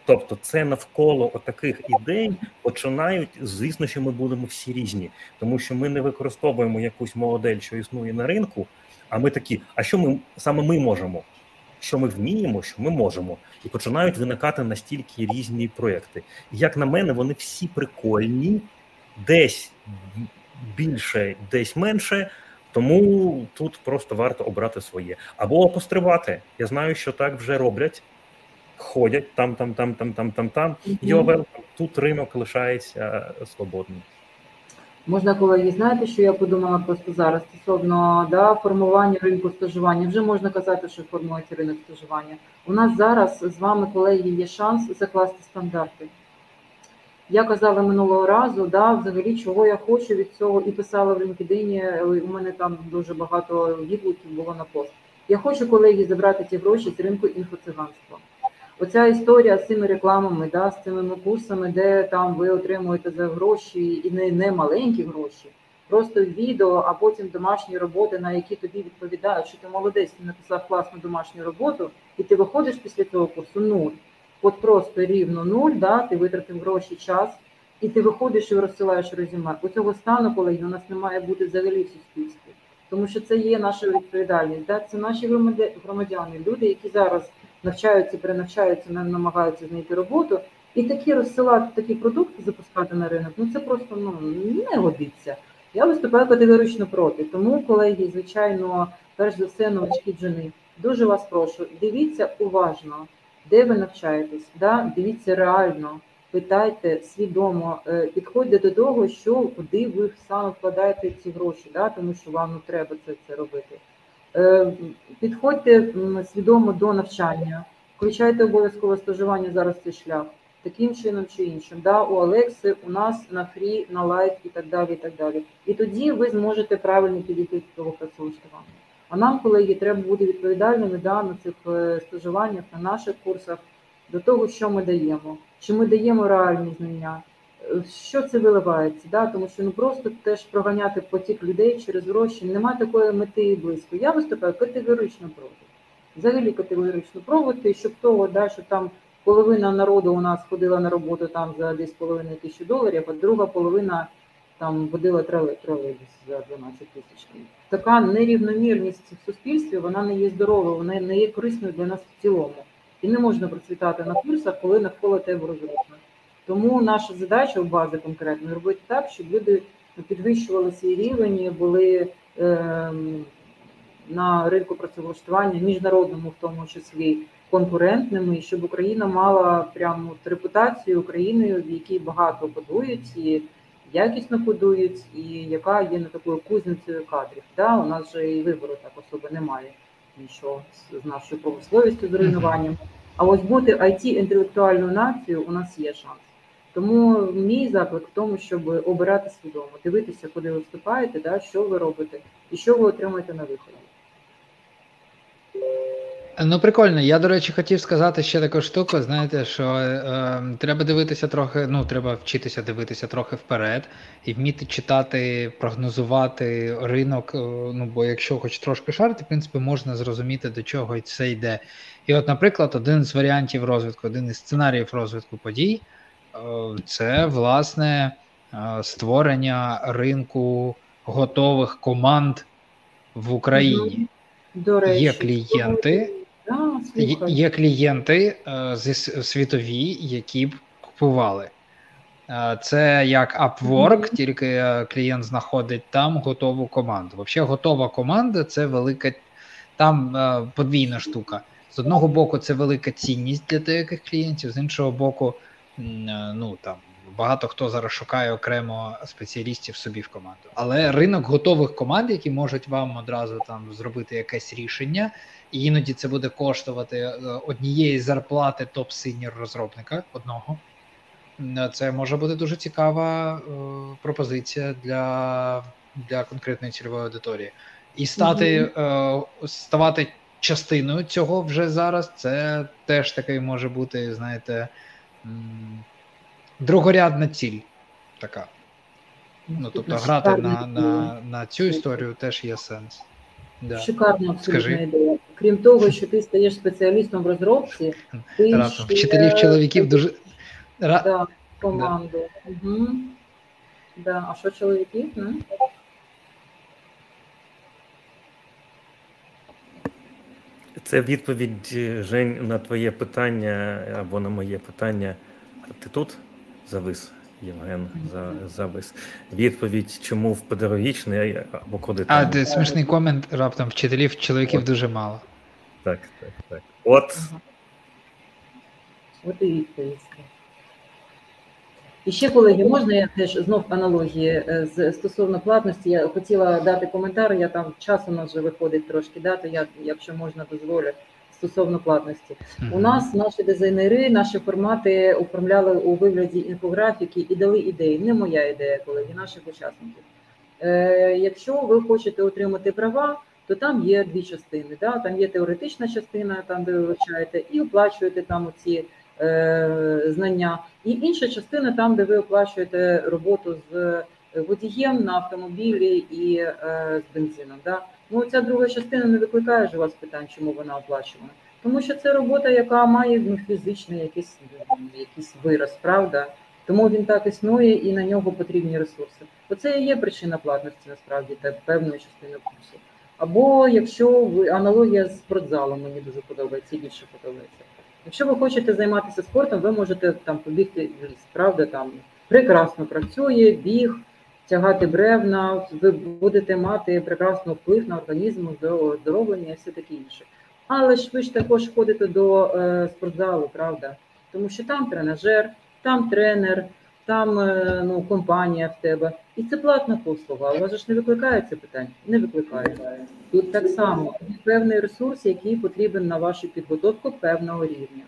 Тобто, це навколо отаких ідей починають. Звісно, що ми будемо всі різні, тому що ми не використовуємо якусь модель, що існує на ринку. А ми такі, а що ми саме ми можемо? Що ми вміємо, що ми можемо, і починають виникати настільки різні проекти. Як на мене, вони всі прикольні, десь більше, десь менше. Тому тут просто варто обрати своє або постривати. Я знаю, що так вже роблять. Ходять там, там, там, там, там, там, там. Йовел, тут ринок лишається свободним. Можна, колеги, знаєте, що я подумала просто зараз стосовно да, формування ринку стажування. Вже можна казати, що формується ринок стажування. У нас зараз з вами, колеги, є шанс закласти стандарти. Я казала минулого разу, да, взагалі, чого я хочу від цього, і писала в LinkedIn, у мене там дуже багато відгуків було на пост. Я хочу, колеги, забрати ці гроші з ринку інфоциганства. Оця історія з цими рекламами, да, з цими курсами, де там ви отримуєте за гроші і не, не маленькі гроші, просто відео, а потім домашні роботи, на які тобі відповідають, що ти молодець, ти написав класну домашню роботу, і ти виходиш після цього курсу нуль. От просто рівно нуль, да, ти витратив гроші, час, і ти виходиш і розсилаєш резюме. У цього стану, колеги, у нас не має бути взагалі в суспільстві, тому що це є наша відповідальність. Да? Це наші громадяни, люди, які зараз навчаються, перенавчаються, нам- намагаються знайти роботу, і такі розсилати такі продукти, запускати на ринок, ну це просто ну не годиться. Я виступаю категорично проти. Тому, колеги, звичайно, перш за все, новачки джуни. Дуже вас прошу, дивіться уважно, де ви навчаєтесь, да? дивіться реально, питайте свідомо, е, підходьте до того, що куди ви саме вкладаєте ці гроші, да? тому що вам ну, треба це, це робити. Е, Підходьте свідомо до навчання, включайте обов'язкове стажування зараз цей шлях, таким чином чи іншим. Да, у Олекси, у нас на free, на light і так далі. І так далі. І тоді ви зможете правильно підійти до того працевлаштування. А нам, колеги, треба бути відповідальними да, на цих е, стажуваннях, на наших курсах, до того, що ми даємо, чи ми даємо реальні знання. Що це виливається? Да? Тому що ну просто теж проганяти потік людей через гроші немає такої мети і близько. Я виступаю категорично проти. Взагалі категорично проти, щоб того, да, що там половина народу у нас ходила на роботу там за десь половиною тисячі доларів, а друга половина там водила тролейбус за 12 тисяч. Така нерівномірність в суспільстві вона не є здоровою, вона не є корисною для нас в цілому. І не можна процвітати на курсах, коли навколо тебе розрушено. Тому наша задача у бази конкретно робити так, щоб люди підвищували свій рівень, були е, на ринку працевлаштування, міжнародному в тому числі конкурентними, і щоб Україна мала прямо репутацію Україною, в якій багато будують і якісно кодують, і яка є не такою кузницею кадрів. Да? У нас же і вибору так особи немає нічого з нашою промисловістю, з руйнуванням. А ось бути it інтелектуальною нацією у нас є шанс. Тому мій заклик в тому, щоб обирати свідомо, дивитися, куди ви вступаєте, да, що ви робите і що ви отримаєте на виході. Ну, прикольно. Я, до речі, хотів сказати ще таку штуку. Знаєте, що е, треба дивитися трохи, ну, треба вчитися дивитися трохи вперед і вміти читати, прогнозувати ринок. Е, ну, бо якщо хоч трошки шарити, в принципі, можна зрозуміти, до чого це йде. І, от, наприклад, один з варіантів розвитку, один із сценаріїв розвитку подій це власне е, створення ринку готових команд в Україні. До речі, є клієнти. Да, Є клієнти е, зі світові, які б купували. Е, це як Upwork, mm-hmm. тільки клієнт знаходить там готову команду. Взагалі, готова команда це велика там подвійна штука. З одного боку, це велика цінність для деяких клієнтів, з іншого боку, ну там багато хто зараз шукає окремо спеціалістів собі в команду. Але ринок готових команд, які можуть вам одразу там зробити якесь рішення, і іноді це буде коштувати е, однієї зарплати топ синір розробника одного. Це може бути дуже цікава е, пропозиція для для конкретної цільової аудиторії. І стати mm-hmm. е, ставати частиною цього вже зараз. Це теж такий може бути, знаєте, другорядна ціль така. Ну, тобто, грати на, на, на цю історію теж є сенс. Да. Шикарна абсолютна ідея. Крім того, що ти стаєш спеціалістом в розробці, ти Разом. ще... вчителів чоловіків дуже да, команду. Да. Угу. Да. А що чоловіків? Не? Це відповідь Жень на твоє питання або на моє питання. Ти тут завис? Євген за завис. Відповідь, чому в педагогічний або куди там. А, де смішний комент раптом вчителів, чоловіків От. дуже мало. Так, так, так. От. От і відповідь. І ще, колеги, можна я теж знов аналогії е, з стосовно платності. Я хотіла дати коментар, я там час у нас вже виходить трошки дати, я, якщо можна дозволю стосовно платності. У нас наші дизайнери, наші формати оформляли у вигляді інфографіки і дали ідеї. Не моя ідея, колеги, наших учасників. Е, Якщо ви хочете отримати права, то там є дві частини. Да? Там є теоретична частина, там де ви вивчаєте, і оплачуєте там оці знання, і інша частина там, де ви оплачуєте роботу з водієм на автомобілі і е, з бензином. Да? Ну, ця друга частина не викликає ж у вас питань, чому вона оплачувана. Тому що це робота, яка має ну, фізичний якийсь якийсь вираз, правда? Тому він так існує і на нього потрібні ресурси. Оце і є причина платності насправді та певної частини курсу. Або якщо ви аналогія з спортзалом мені дуже подобається більше подобається. Якщо ви хочете займатися спортом, ви можете там побігти в правда, там прекрасно працює, біг тягати бревна, ви будете мати прекрасний вплив на організм, оздоровлення і все таке інше. Але ж ви ж також ходите до е, спортзалу, правда? Тому що там тренажер, там тренер, там е, ну, компанія в тебе. І це платна послуга. У вас ж не викликає це питання? Не викликає. Тут так само певний ресурс, який потрібен на вашу підготовку певного рівня.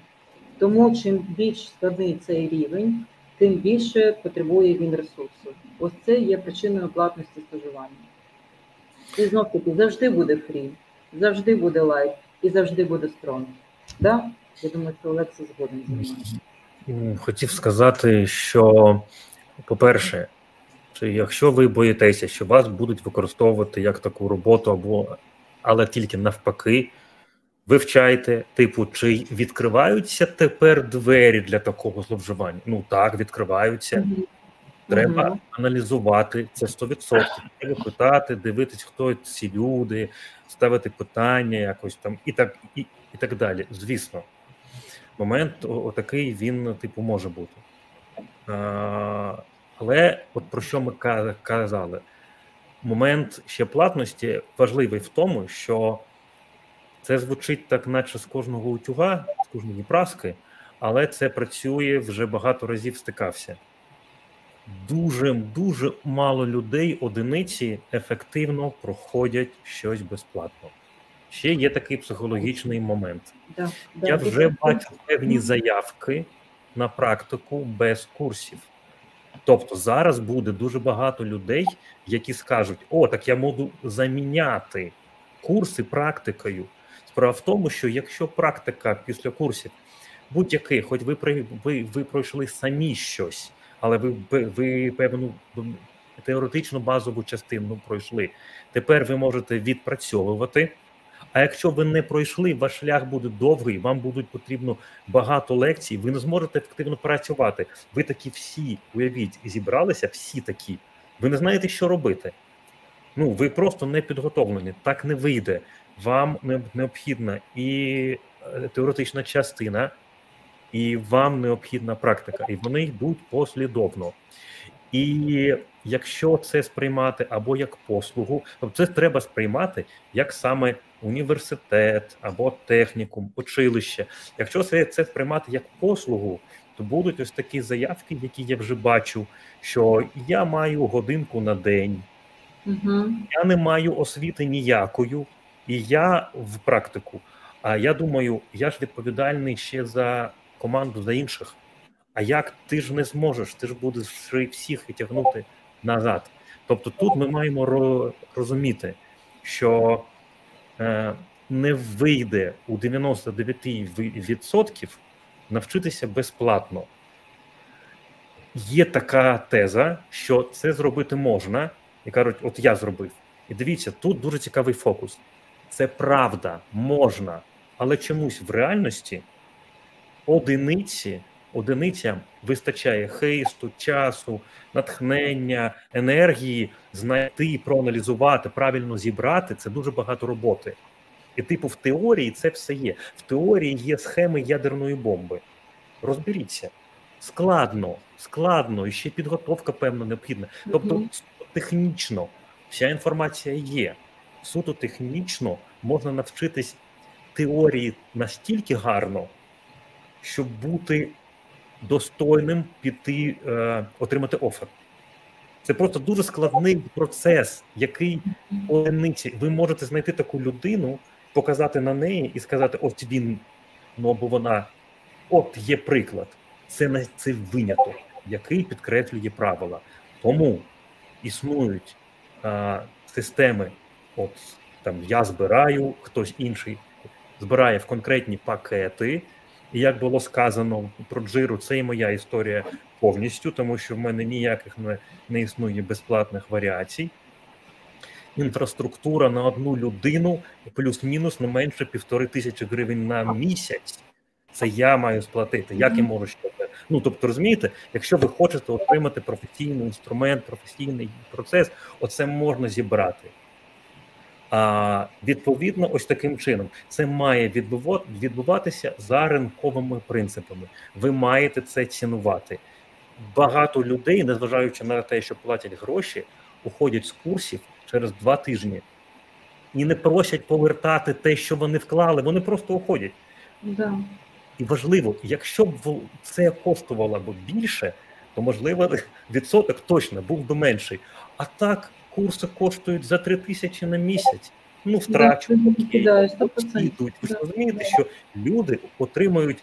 Тому чим більш складний цей рівень, тим більше потребує він ресурсу. Ось це є причиною платності стажування. І знов таки завжди буде free, завжди буде light і завжди буде strong. Да? Я думаю, що Олекса згоден зі мною. Хотів сказати, що, по-перше, якщо ви боїтеся, що вас будуть використовувати як таку роботу, або але тільки навпаки, вивчайте, типу, чи відкриваються тепер двері для такого зловживання? Ну так, відкриваються. Треба угу. аналізувати це 100%. Треба питати, дивитись, хто ці люди, ставити питання якось там і так і, і так далі. Звісно, момент отакий він, типу, може бути. Але от про що ми казали? Момент ще платності важливий в тому, що це звучить так, наче з кожного утюга, з кожної праски, але це працює вже багато разів стикався. Дуже дуже мало людей, одиниці ефективно проходять щось безплатно. Ще є такий психологічний момент. Да, да, Я вже бачу певні заявки на практику без курсів. Тобто зараз буде дуже багато людей, які скажуть: О, так я можу заміняти курси практикою. Справа в тому, що якщо практика після курсів будь-який, хоч ви ви, ви пройшли самі щось, але ви ви певну теоретичну базову частину пройшли. Тепер ви можете відпрацьовувати. А якщо ви не пройшли, ваш шлях буде довгий, вам будуть потрібно багато лекцій, ви не зможете ефективно працювати. Ви такі всі, уявіть, зібралися, всі такі. Ви не знаєте, що робити. Ну, ви просто не підготовлені. Так не вийде. Вам необхідна і е, теоретична частина, і вам необхідна практика. І вони йдуть послідовно. І якщо це сприймати або як послугу, то це треба сприймати як саме університет або технікум, училище. Якщо це це сприймати як послугу, то будуть ось такі заявки, які я вже бачу, що я маю годинку на день, угу. я не маю освіти ніякою, і я в практику. А я думаю, я ж відповідальний ще за команду за інших. А як ти ж не зможеш? Ти ж будеш всіх витягнути назад. Тобто, тут ми маємо розуміти, що не вийде у 99% навчитися безплатно. Є така теза, що це зробити можна, і кажуть, от я зробив. І дивіться, тут дуже цікавий фокус. Це правда, можна, але чомусь в реальності одиниці одиницям вистачає хисту, часу, натхнення, енергії знайти, проаналізувати, правильно зібрати це дуже багато роботи. І, типу, в теорії це все є. В теорії є схеми ядерної бомби. Розберіться. Складно, складно, і ще підготовка, певно, необхідна. Тобто, технічно вся інформація є. Суто технічно можна навчитись теорії настільки гарно, щоб бути достойним піти е, отримати офер. Це просто дуже складний процес, який одиниці. Ви можете знайти таку людину, показати на неї і сказати: ось він, ну або вона, от є приклад. Це не це виняток, який підкреслює правила. Тому існують а, системи. От там я збираю, хтось інший збирає в конкретні пакети. І як було сказано про джиру, це і моя історія повністю, тому що в мене ніяких не, не існує безплатних варіацій. Інфраструктура на одну людину плюс-мінус не менше півтори тисячі гривень на місяць. Це я маю сплатити. Як я можу ще Ну тобто, розумієте, якщо ви хочете отримати професійний інструмент, професійний процес, оце можна зібрати. А відповідно, ось таким чином це має відбуватися за ринковими принципами. Ви маєте це цінувати. Багато людей, незважаючи на те, що платять гроші, уходять з курсів через два тижні і не просять повертати те, що вони вклали. Вони просто уходять. Да. І важливо, якщо б це коштувало б більше, то можливо відсоток точно був би менший. А так курси коштують за 3 тисячі на місяць. Ну, втрачу йдуть. Ви ж розумієте, що люди отримують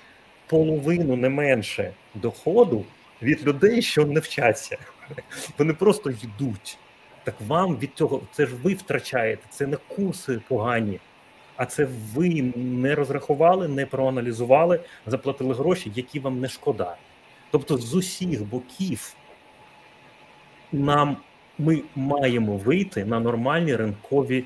половину не менше доходу від людей, що не вчаться. Вони просто йдуть. Так вам від цього це ж ви втрачаєте, це не курси погані, а це ви не розрахували, не проаналізували, заплатили гроші, які вам не шкода. Тобто з усіх боків нам ми маємо вийти на нормальні ринкові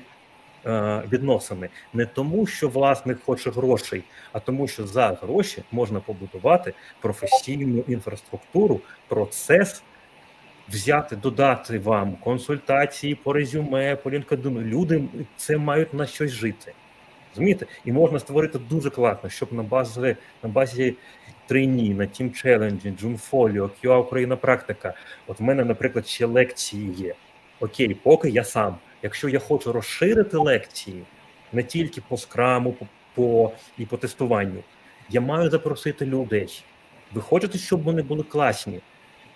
е, відносини не тому, що власник хоче грошей, а тому, що за гроші можна побудувати професійну інфраструктуру, процес взяти, додати вам консультації по резюме, по LinkedIn. Люди це мають на щось жити. Розумієте? І можна створити дуже класно, щоб на базі на базі трейні, на Team Challenge, Джунфоліо, QA Україна практика. От в мене, наприклад, ще лекції є. Окей, поки я сам. Якщо я хочу розширити лекції не тільки по скраму, по, по і по тестуванню, я маю запросити людей. Ви хочете, щоб вони були класні?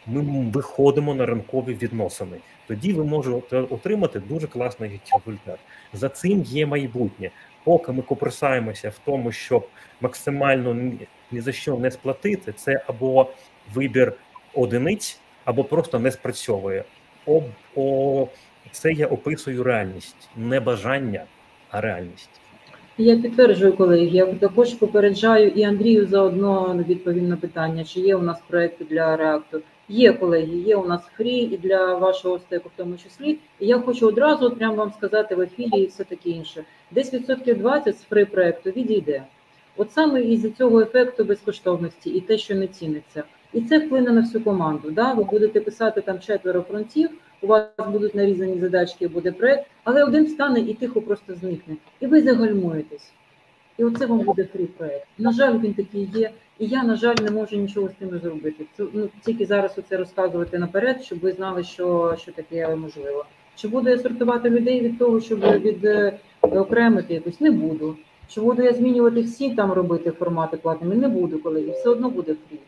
Ми виходимо на ранкові відносини. Тоді ви можете отримати дуже класний результат. За цим є майбутнє. Поки ми коприсаємося в тому, щоб максимально ні за що не сплатити, це або вибір одиниць, або просто не спрацьовує. Об, о, Це я описую реальність, не бажання, а реальність. Я підтверджую, колеги. Я також попереджаю і Андрію заодно відповім на питання, чи є у нас проекти для реакту. Є колеги, є у нас фрі і для вашого стеку, в тому числі. І я хочу одразу прямо вам сказати в ефірі і все таке інше. Десь відсотків 20 з фрі проекту відійде. От саме із цього ефекту безкоштовності і те, що не ціниться. І це вплине на всю команду. Да? Ви будете писати там четверо фронтів, у вас будуть нарізані задачки, буде проект, але один встане і тихо просто зникне. І ви загальмуєтесь. І оце вам буде фрі проект. На жаль, він такий є. І я, на жаль, не можу нічого з тим зробити. Це ну тільки зараз оце розказувати наперед, щоб ви знали, що що таке можливо. Чи буду я сортувати людей від того, щоб від е, окремити якось? Не буду. Чи буду я змінювати всі там робити формати платними? Не буду, колеги. Все одно буде фрі.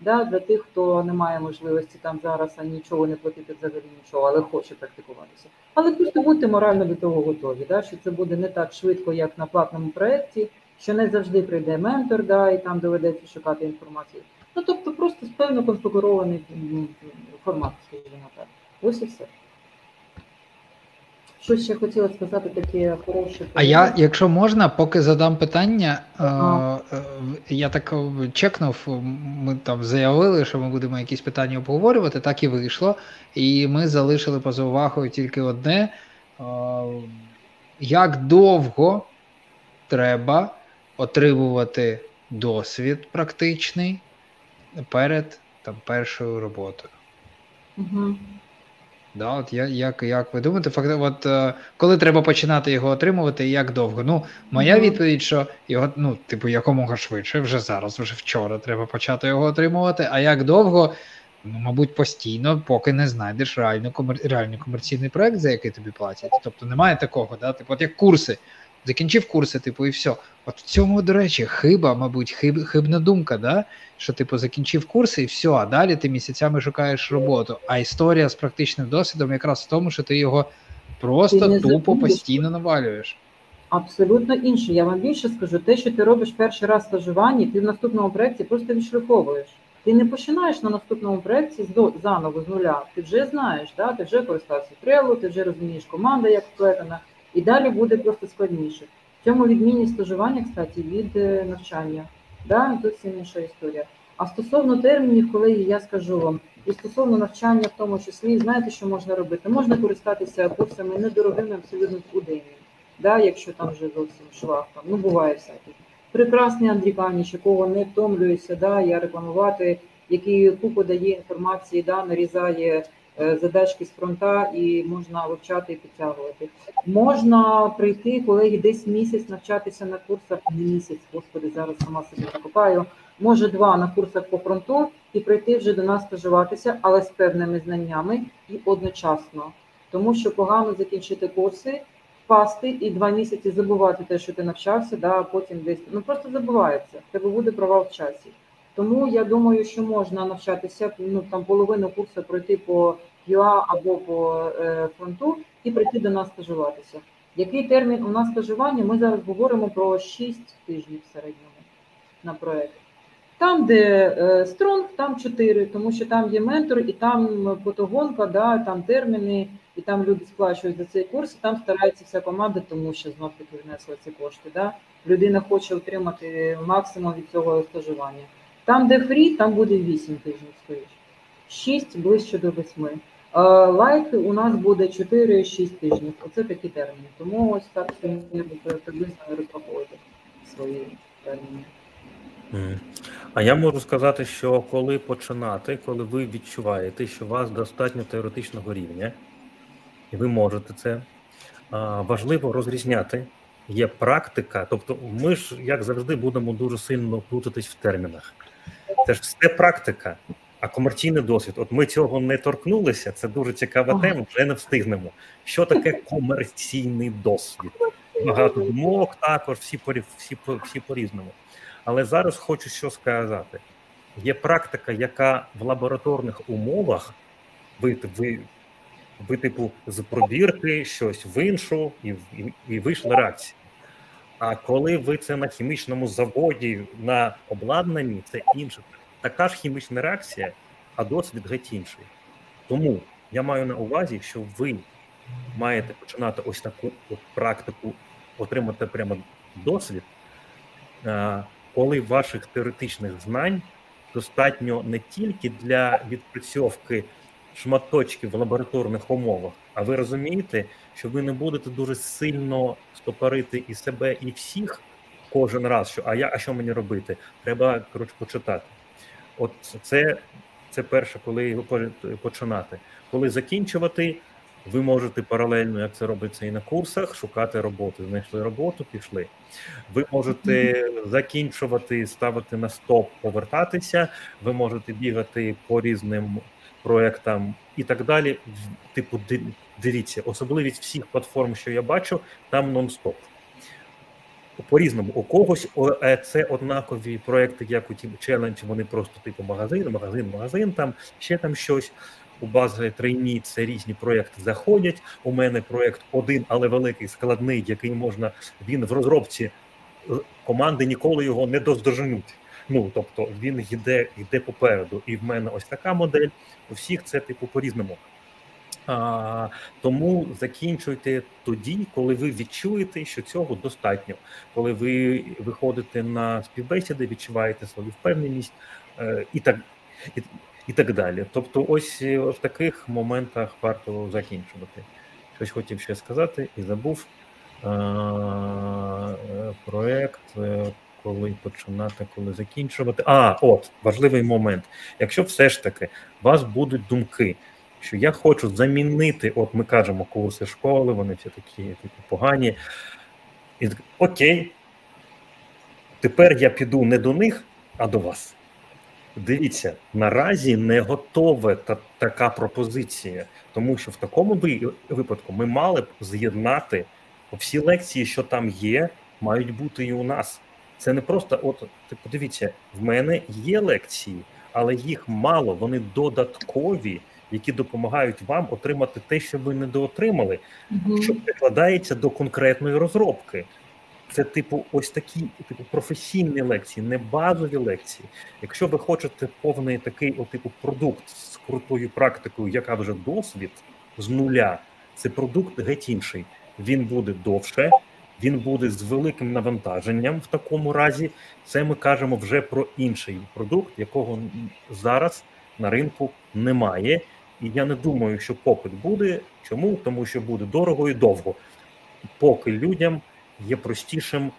Да, Для тих, хто не має можливості там зараз нічого не платити взагалі нічого, але хоче практикуватися. Але просто будьте морально до того готові, да, що це буде не так швидко, як на платному проєкті, що не завжди прийде ментор, да, і там доведеться шукати інформацію. Ну тобто просто певно конфігурований формат, скажімо так. Ось і все. Що ще хотіла сказати таке хороше. А я, якщо можна, поки задам питання, ага. е, я так чекнув, ми там заявили, що ми будемо якісь питання обговорювати, так і вийшло. І ми залишили поза увагою тільки одне: е, як довго треба отримувати досвід практичний перед там, першою роботою? Угу. Да, от я, як як ви думаєте, факт, от е, коли треба починати його отримувати і як довго? Ну, моя mm-hmm. відповідь, що його, ну, типу, якомога швидше, вже зараз, вже вчора треба почати його отримувати. А як довго? Ну, мабуть, постійно, поки не знайдеш реальний комер... реальний комерційний проект, за який тобі платять. Тобто немає такого, да? Типу, от як курси. Закінчив курси, типу, і все. От в цьому, до речі, хиба, мабуть, хиб, хибна думка, да? що типу закінчив курси і все, а далі ти місяцями шукаєш роботу. А історія з практичним досвідом якраз в тому, що ти його просто ти тупо забудеш. постійно навалюєш. Абсолютно інше. Я вам більше скажу, те, що ти робиш перший раз стажування, ти в наступному проєкті просто відшліфовуєш. Ти не починаєш на наступному проєкті заново з нуля. Ти вже знаєш, да? ти вже користався трелу, ти вже розумієш команда, як вплетена і далі буде просто складніше. В цьому відмінність стажування, кстати, від е, навчання. Да? Зовсім інша історія. А стосовно термінів, колеги, я скажу вам, і стосовно навчання, в тому числі, знаєте, що можна робити? Можна користатися курсами недорогими абсолютно уденні, да? якщо там вже зовсім швах, там, ну буває всяке. Прекрасний Андрій Паніч, якого не втомлююся, да, я рекламувати, який купу дає інформації, да, нарізає задачки з фронта і можна вивчати і підтягувати. Можна прийти, колеги, десь місяць навчатися на курсах, не місяць, господи, зараз сама собі накопаю, може два на курсах по фронту і прийти вже до нас стажуватися, але з певними знаннями і одночасно. Тому що погано закінчити курси, впасти і два місяці забувати те, що ти навчався, да, а потім десь ну просто забувається. Тебе буде провал в часі. Тому я думаю, що можна навчатися ну там половину курсу пройти по QA або по е, фронту і прийти до нас стажуватися. Який термін у нас стажування? Ми зараз говоримо про 6 тижнів в середньому на проект. Там, де е, стронг, там 4, тому що там є ментор, і там фотогонка, да, там терміни, і там люди сплачують за цей курс, і там старається вся команда, тому що знов таки внесли ці кошти. Да. Людина хоче отримати максимум від цього стажування. Там, де фрі, там буде 8 тижнів, скоріше. 6 ближче до 8. Лайк у нас буде 4-6 тижнів. Оце такі терміни. Тому ось так приблизно розраховуйте свої терміни. А я можу сказати, що коли починати, коли ви відчуваєте, що у вас достатньо теоретичного рівня, і ви можете це, важливо розрізняти. Є практика, тобто ми ж, як завжди, будемо дуже сильно плутатись в термінах. Це ж все практика, а комерційний досвід. От ми цього не торкнулися. Це дуже цікава тема. Вже не встигнемо. Що таке комерційний досвід? Багато думок також, всі всі, всі по різному. Але зараз хочу що сказати: є практика, яка в лабораторних умовах ви ви, ви типу з пробірки щось в іншу, і, і, і вийшла реакція. А коли ви це на хімічному заводі на обладнанні, це інше. Така ж хімічна реакція, а досвід геть інший. Тому я маю на увазі, що ви маєте починати ось таку от практику, отримати прямо досвід коли ваших теоретичних знань достатньо не тільки для відпрацьовки шматочків в лабораторних умовах, а ви розумієте, що ви не будете дуже сильно стопорити і себе, і всіх кожен раз, що а я а що мені робити? Треба коротше почитати. От це це перше, коли його починати. Коли закінчувати, ви можете паралельно, як це робиться і на курсах, шукати роботу. Знайшли роботу, пішли. Ви можете закінчувати, ставити на стоп, повертатися. Ви можете бігати по різним проектам і так далі. Типу, дивіться, особливість всіх платформ, що я бачу, там нон-стоп. По різному у когось е, це однакові проекти, як у Team Challenge, Вони просто типу магазин, магазин, магазин, там ще там щось у бази трейні це різні проекти заходять. У мене проект один, але великий, складний, який можна він в розробці е, команди ніколи його не доздоженуть. Ну тобто він йде йде попереду, і в мене ось така модель. У всіх це типу по різному. А, Тому закінчуйте тоді, коли ви відчуєте, що цього достатньо. Коли ви виходите на співбесіди, відчуваєте свою впевненість е, і так і, і так далі. Тобто, ось е, в таких моментах варто закінчувати. Щось хотів ще сказати і забув е, проект, коли починати, коли закінчувати. А, от важливий момент. Якщо все ж таки у вас будуть думки, що я хочу замінити, от ми кажемо, курси школи, вони всі такі такі погані. І Окей, тепер я піду не до них, а до вас. Дивіться, наразі не готова та така пропозиція, тому що в такому випадку ми мали б з'єднати всі лекції, що там є, мають бути і у нас. Це не просто, от ти подивіться, в мене є лекції, але їх мало. Вони додаткові, які допомагають вам отримати те, що ви недоотримали, угу. що прикладається до конкретної розробки. Це, типу, ось такі типу професійні лекції, не базові лекції. Якщо ви хочете повний такий о, типу продукт з крутою практикою, яка вже досвід з нуля, це продукт геть інший. Він буде довше, він буде з великим навантаженням. В такому разі це ми кажемо вже про інший продукт, якого зараз на ринку немає. І я не думаю, що попит буде. Чому? Тому що буде дорого і довго, поки людям є простішим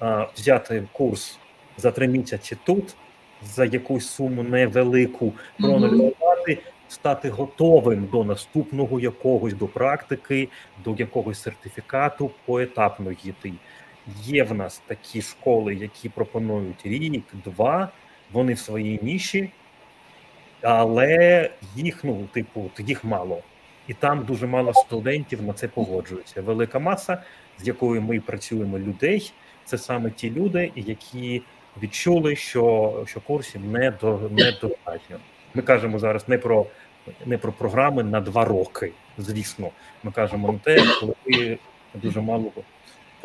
а, взяти курс за три місяці тут, за якусь суму невелику, проаналізувати, стати готовим до наступного якогось до практики, до якогось сертифікату поетапно йти. Є в нас такі школи, які пропонують рік, два, вони в своїй ніші, але їх, ну, типу, їх мало. І там дуже мало студентів на це погоджуються. Велика маса з якою ми працюємо людей, це саме ті люди, які відчули, що що курсів не до недостатньо. Ми кажемо зараз не про не про програми на два роки. Звісно, ми кажемо на те, коли дуже мало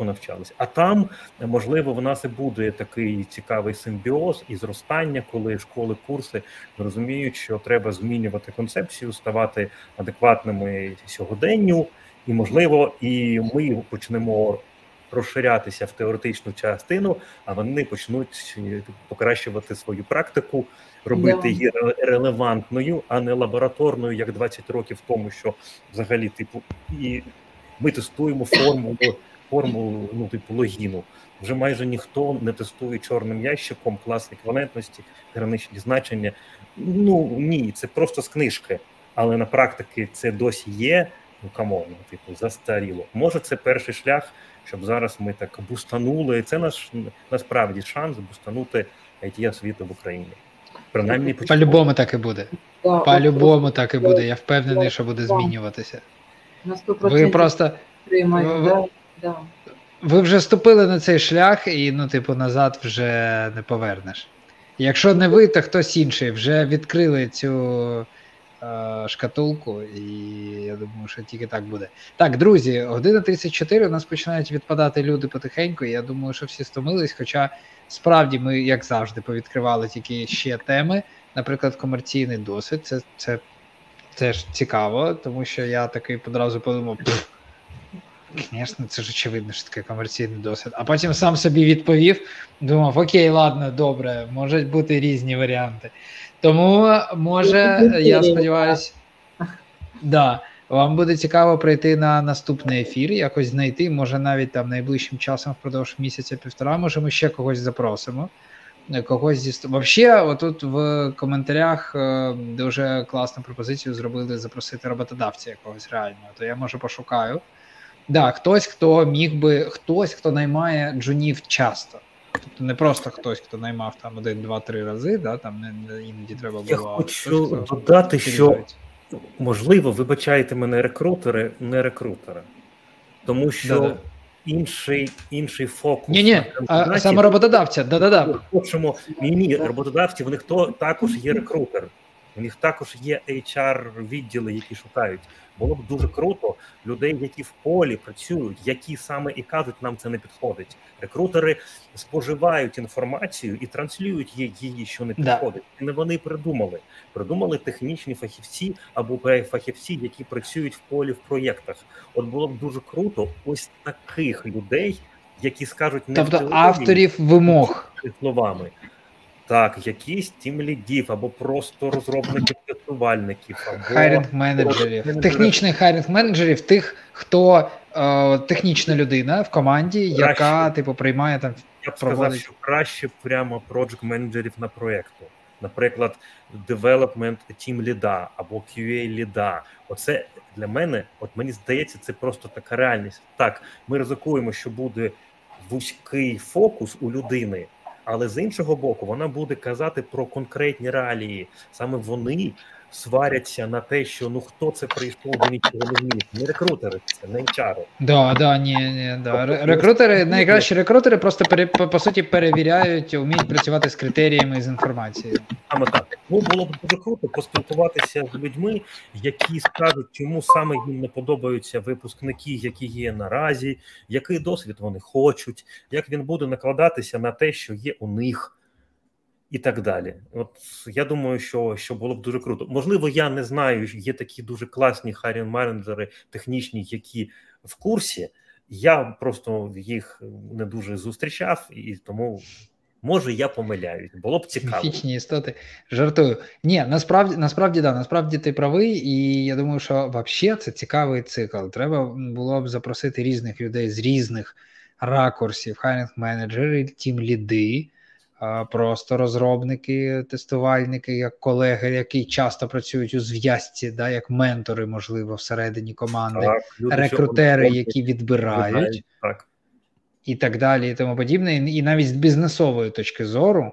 понавчалися. А там можливо в нас і буде такий цікавий симбіоз і зростання, коли школи, курси розуміють, що треба змінювати концепцію, ставати адекватними сьогоденню. І, можливо, і ми почнемо розширятися в теоретичну частину, а вони почнуть е, покращувати свою практику, робити її релевантною, а не лабораторною, як 20 років тому, що взагалі, типу, і ми тестуємо формулу форму ну, типу логіну. Вже майже ніхто не тестує чорним ящиком клас еквівалентності, граничні значення. Ну ні, це просто з книжки, але на практиці це досі є. Ну камон, ну, типу, застаріло. Може, це перший шлях, щоб зараз ми так boost анули. Це наш насправді шанс boost анути IT освіту в Україні. Принаймні, по-любому так і буде. Да, По-любому так і буде. Я впевнений, що буде змінюватися. Ви просто ви, да. Ви вже ступили на цей шлях, і ну, типу, назад вже не повернеш. Якщо не ви, то хтось інший вже відкрили цю е, шкатулку, і я думаю, що тільки так буде. Так, друзі, година 34 у нас починають відпадати люди потихеньку. Я думаю, що всі стомились. Хоча справді ми, як завжди, повідкривали тільки ще теми. Наприклад, комерційний досвід. Це це теж цікаво, тому що я такий одразу подумав. Звісно, це ж очевидно, що таке комерційний досвід. А потім сам собі відповів, думав: Окей, ладно, добре, можуть бути різні варіанти. Тому, може, я сподіваюся, да, вам буде цікаво прийти на наступний ефір, якось знайти, може навіть там найближчим часом впродовж місяця-півтора, може ми ще когось запросимо. Когось зі Взагалі, отут в коментарях е, дуже класну пропозицію зробили запросити роботодавця якогось реального, то я може пошукаю. Да, хтось, хто міг би, хтось, хто наймає джунів часто. Тобто не просто хтось, хто наймав там один, два, три рази, да, там не, не іноді треба було. Я хочу хтось, додати, що можливо, вибачайте мене рекрутери, не рекрутери. Тому що да, інший інший фокус. Ні, ні, а саме роботодавця, да-да-да. Хочемо, ні, ні, роботодавці, в них також є рекрутер. У них також є HR відділи, які шукають. Було б дуже круто людей, які в полі працюють, які саме і кажуть, нам це не підходить. Рекрутери споживають інформацію і транслюють її, що не підходить. Да. Не вони придумали. Придумали технічні фахівці або фахівці, які працюють в полі в проєктах. От було б дуже круто, ось таких людей, які скажуть не тобто авторів вимог словами. Так, якісь тім лідів, або просто розробників тестувальників, або хайринг менеджерів, технічних хайринг менеджерів, тих, хто е, технічна людина в команді, краще, яка типу приймає там. Я б сказав, що краще прямо проджект менеджерів на проєкту. Наприклад, development team ліда або QA ліда. Оце для мене, от мені здається, це просто така реальність. Так, ми ризикуємо, що буде вузький фокус у людини але з іншого боку, вона буде казати про конкретні реалії. Саме вони сваряться на те, що ну хто це прийшов, до нічого не вміє. Не рекрутери, це не HR. Да, да, ні, ні, да. Тобто, рекрутери, найкращі рекрутери просто пере, по, по суті перевіряють, вміють працювати з критеріями з інформацією. Саме так. Ну було б дуже круто поспілкуватися з людьми, які скажуть, чому саме їм не подобаються випускники, які є наразі, який досвід вони хочуть, як він буде накладатися на те, що є у них і так далі. От я думаю, що що було б дуже круто. Можливо, я не знаю. Є такі дуже класні харін менеджери технічні, які в курсі. Я просто їх не дуже зустрічав, і тому може я помиляюсь. Було б цікаво. Міфічні істоти жартую. Ні, насправді насправді да, насправді ти правий, і я думаю, що взагалі це цікавий цикл. Треба було б запросити різних людей з різних ракурсів, хайрінг менеджери, тім ліди просто розробники, тестувальники, як колеги, які часто працюють у зв'язці, да, як ментори, можливо, всередині команди, так, рекрутери, які відбирають так. і так далі, і тому подібне. І навіть з бізнесової точки зору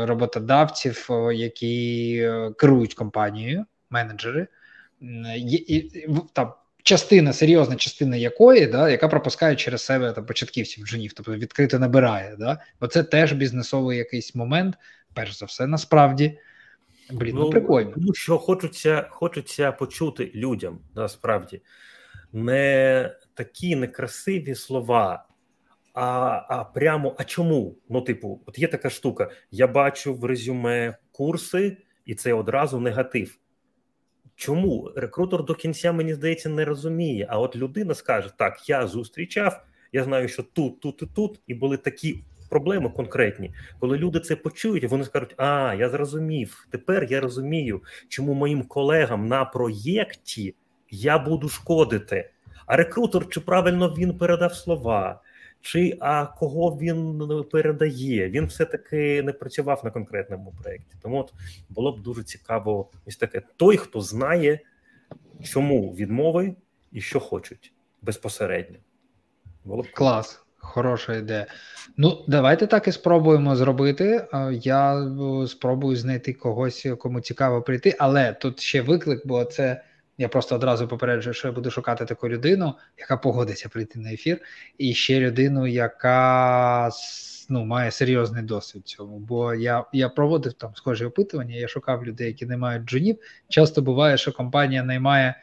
роботодавців, які е, керують компанією, менеджери, і, там частина, серйозна частина якої, да, яка пропускає через себе там, початківців джунів, тобто відкрито набирає. Да? Бо це теж бізнесовий якийсь момент, перш за все, насправді. Блін, ну, ну прикольно. Тому що хочеться хочеться почути людям насправді не такі некрасиві слова, а а прямо а чому? Ну, типу, от є така штука: я бачу в резюме курси, і це одразу негатив. Чому рекрутер до кінця, мені здається, не розуміє. А от людина скаже: Так, я зустрічав, я знаю, що тут, тут і тут, і були такі проблеми конкретні. Коли люди це почують, вони скажуть: А, я зрозумів. Тепер я розумію, чому моїм колегам на проєкті я буду шкодити. а рекрутер, чи правильно він передав слова, чи а кого він передає. Він все-таки не працював на конкретному проєкті. Тому от було б дуже цікаво, ось таке той, хто знає, чому відмови і що хочуть безпосередньо. Було б клас. Хороша ідея. Ну, давайте так і спробуємо зробити. Я спробую знайти когось, кому цікаво прийти, але тут ще виклик, бо це я просто одразу попереджую, що я буду шукати таку людину, яка погодиться прийти на ефір, і ще людину, яка ну, має серйозний досвід цьому. Бо я я проводив там схожі опитування, я шукав людей, які не мають джунів. Часто буває, що компанія наймає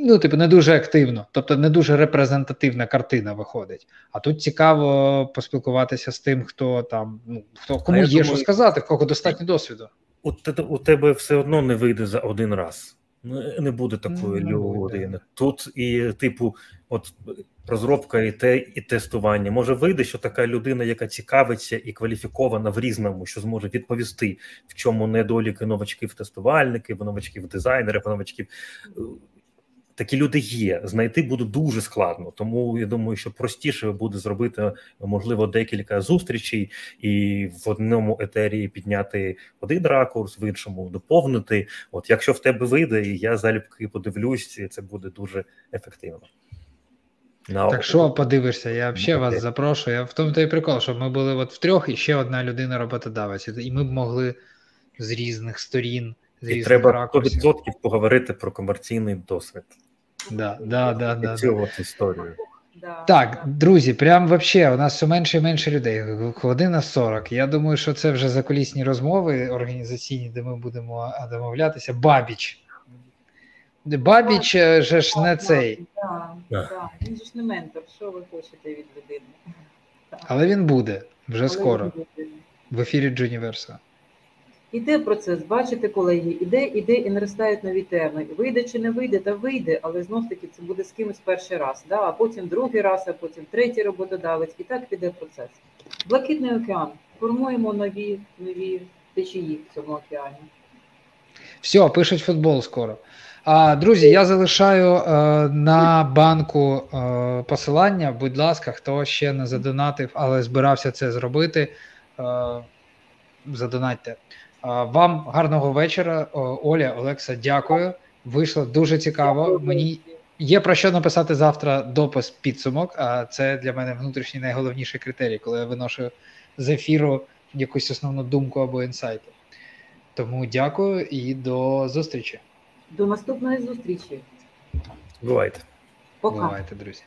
ну, типу, не дуже активно, тобто не дуже репрезентативна картина виходить. А тут цікаво поспілкуватися з тим, хто там, ну хто кому є думаю, що сказати, в кого достатньо досвіду. У, у тебе все одно не вийде за один раз. Не буде такої не людини. Буде. Тут і, типу, от розробка і те, і тестування. Може вийде, що така людина, яка цікавиться і кваліфікована в різному, що зможе відповісти, в чому недоліки новачків тестувальників, новачків новачків такі люди є. Знайти буде дуже складно. Тому я думаю, що простіше буде зробити можливо декілька зустрічей і в одному етері підняти один ракурс, в іншому доповнити. От якщо в тебе вийде, і я залюбки подивлюсь, це буде дуже ефективно. No. Так що подивишся, я взагалі вас запрошую. Я в тому той прикол, щоб ми були от втрьох і ще одна людина роботодавець, і ми б могли з різних сторін. З і різних треба ракурсів. 100% поговорити про комерційний досвід. Да, да, да, да, Цю от історію. Так, друзі, прям вообще у нас все менше і менше людей. Година 40. Я думаю, що це вже закулісні розмови організаційні, де ми будемо домовлятися. Бабіч. Бабіч е, же ж не цей. Так, Він же ж не ментор. Що ви хочете від людини? Але він буде вже скоро. В ефірі Джуніверса. Іде процес, бачите, колеги, іде, іде і наростають нові теми. Вийде чи не вийде, та вийде, але знов таки це буде з кимось перший раз, да? а потім другий раз, а потім третій роботодавець, і так піде процес. Блакитний океан. Формуємо нові нові течії в цьому океані. Все, пишуть футбол скоро. А, Друзі, я залишаю е, на банку е, посилання. Будь ласка, хто ще не задонатив, але збирався це зробити. Е, задонатьте. Вам гарного вечора, Оля, Олекса. Дякую. Вийшло дуже цікаво. Мені є про що написати завтра допис підсумок. А це для мене внутрішній найголовніший критерій, коли я виношу з ефіру якусь основну думку або інсайт. Тому дякую і до зустрічі. До наступної зустрічі. Бувайте. Пока. Бувайте, друзі.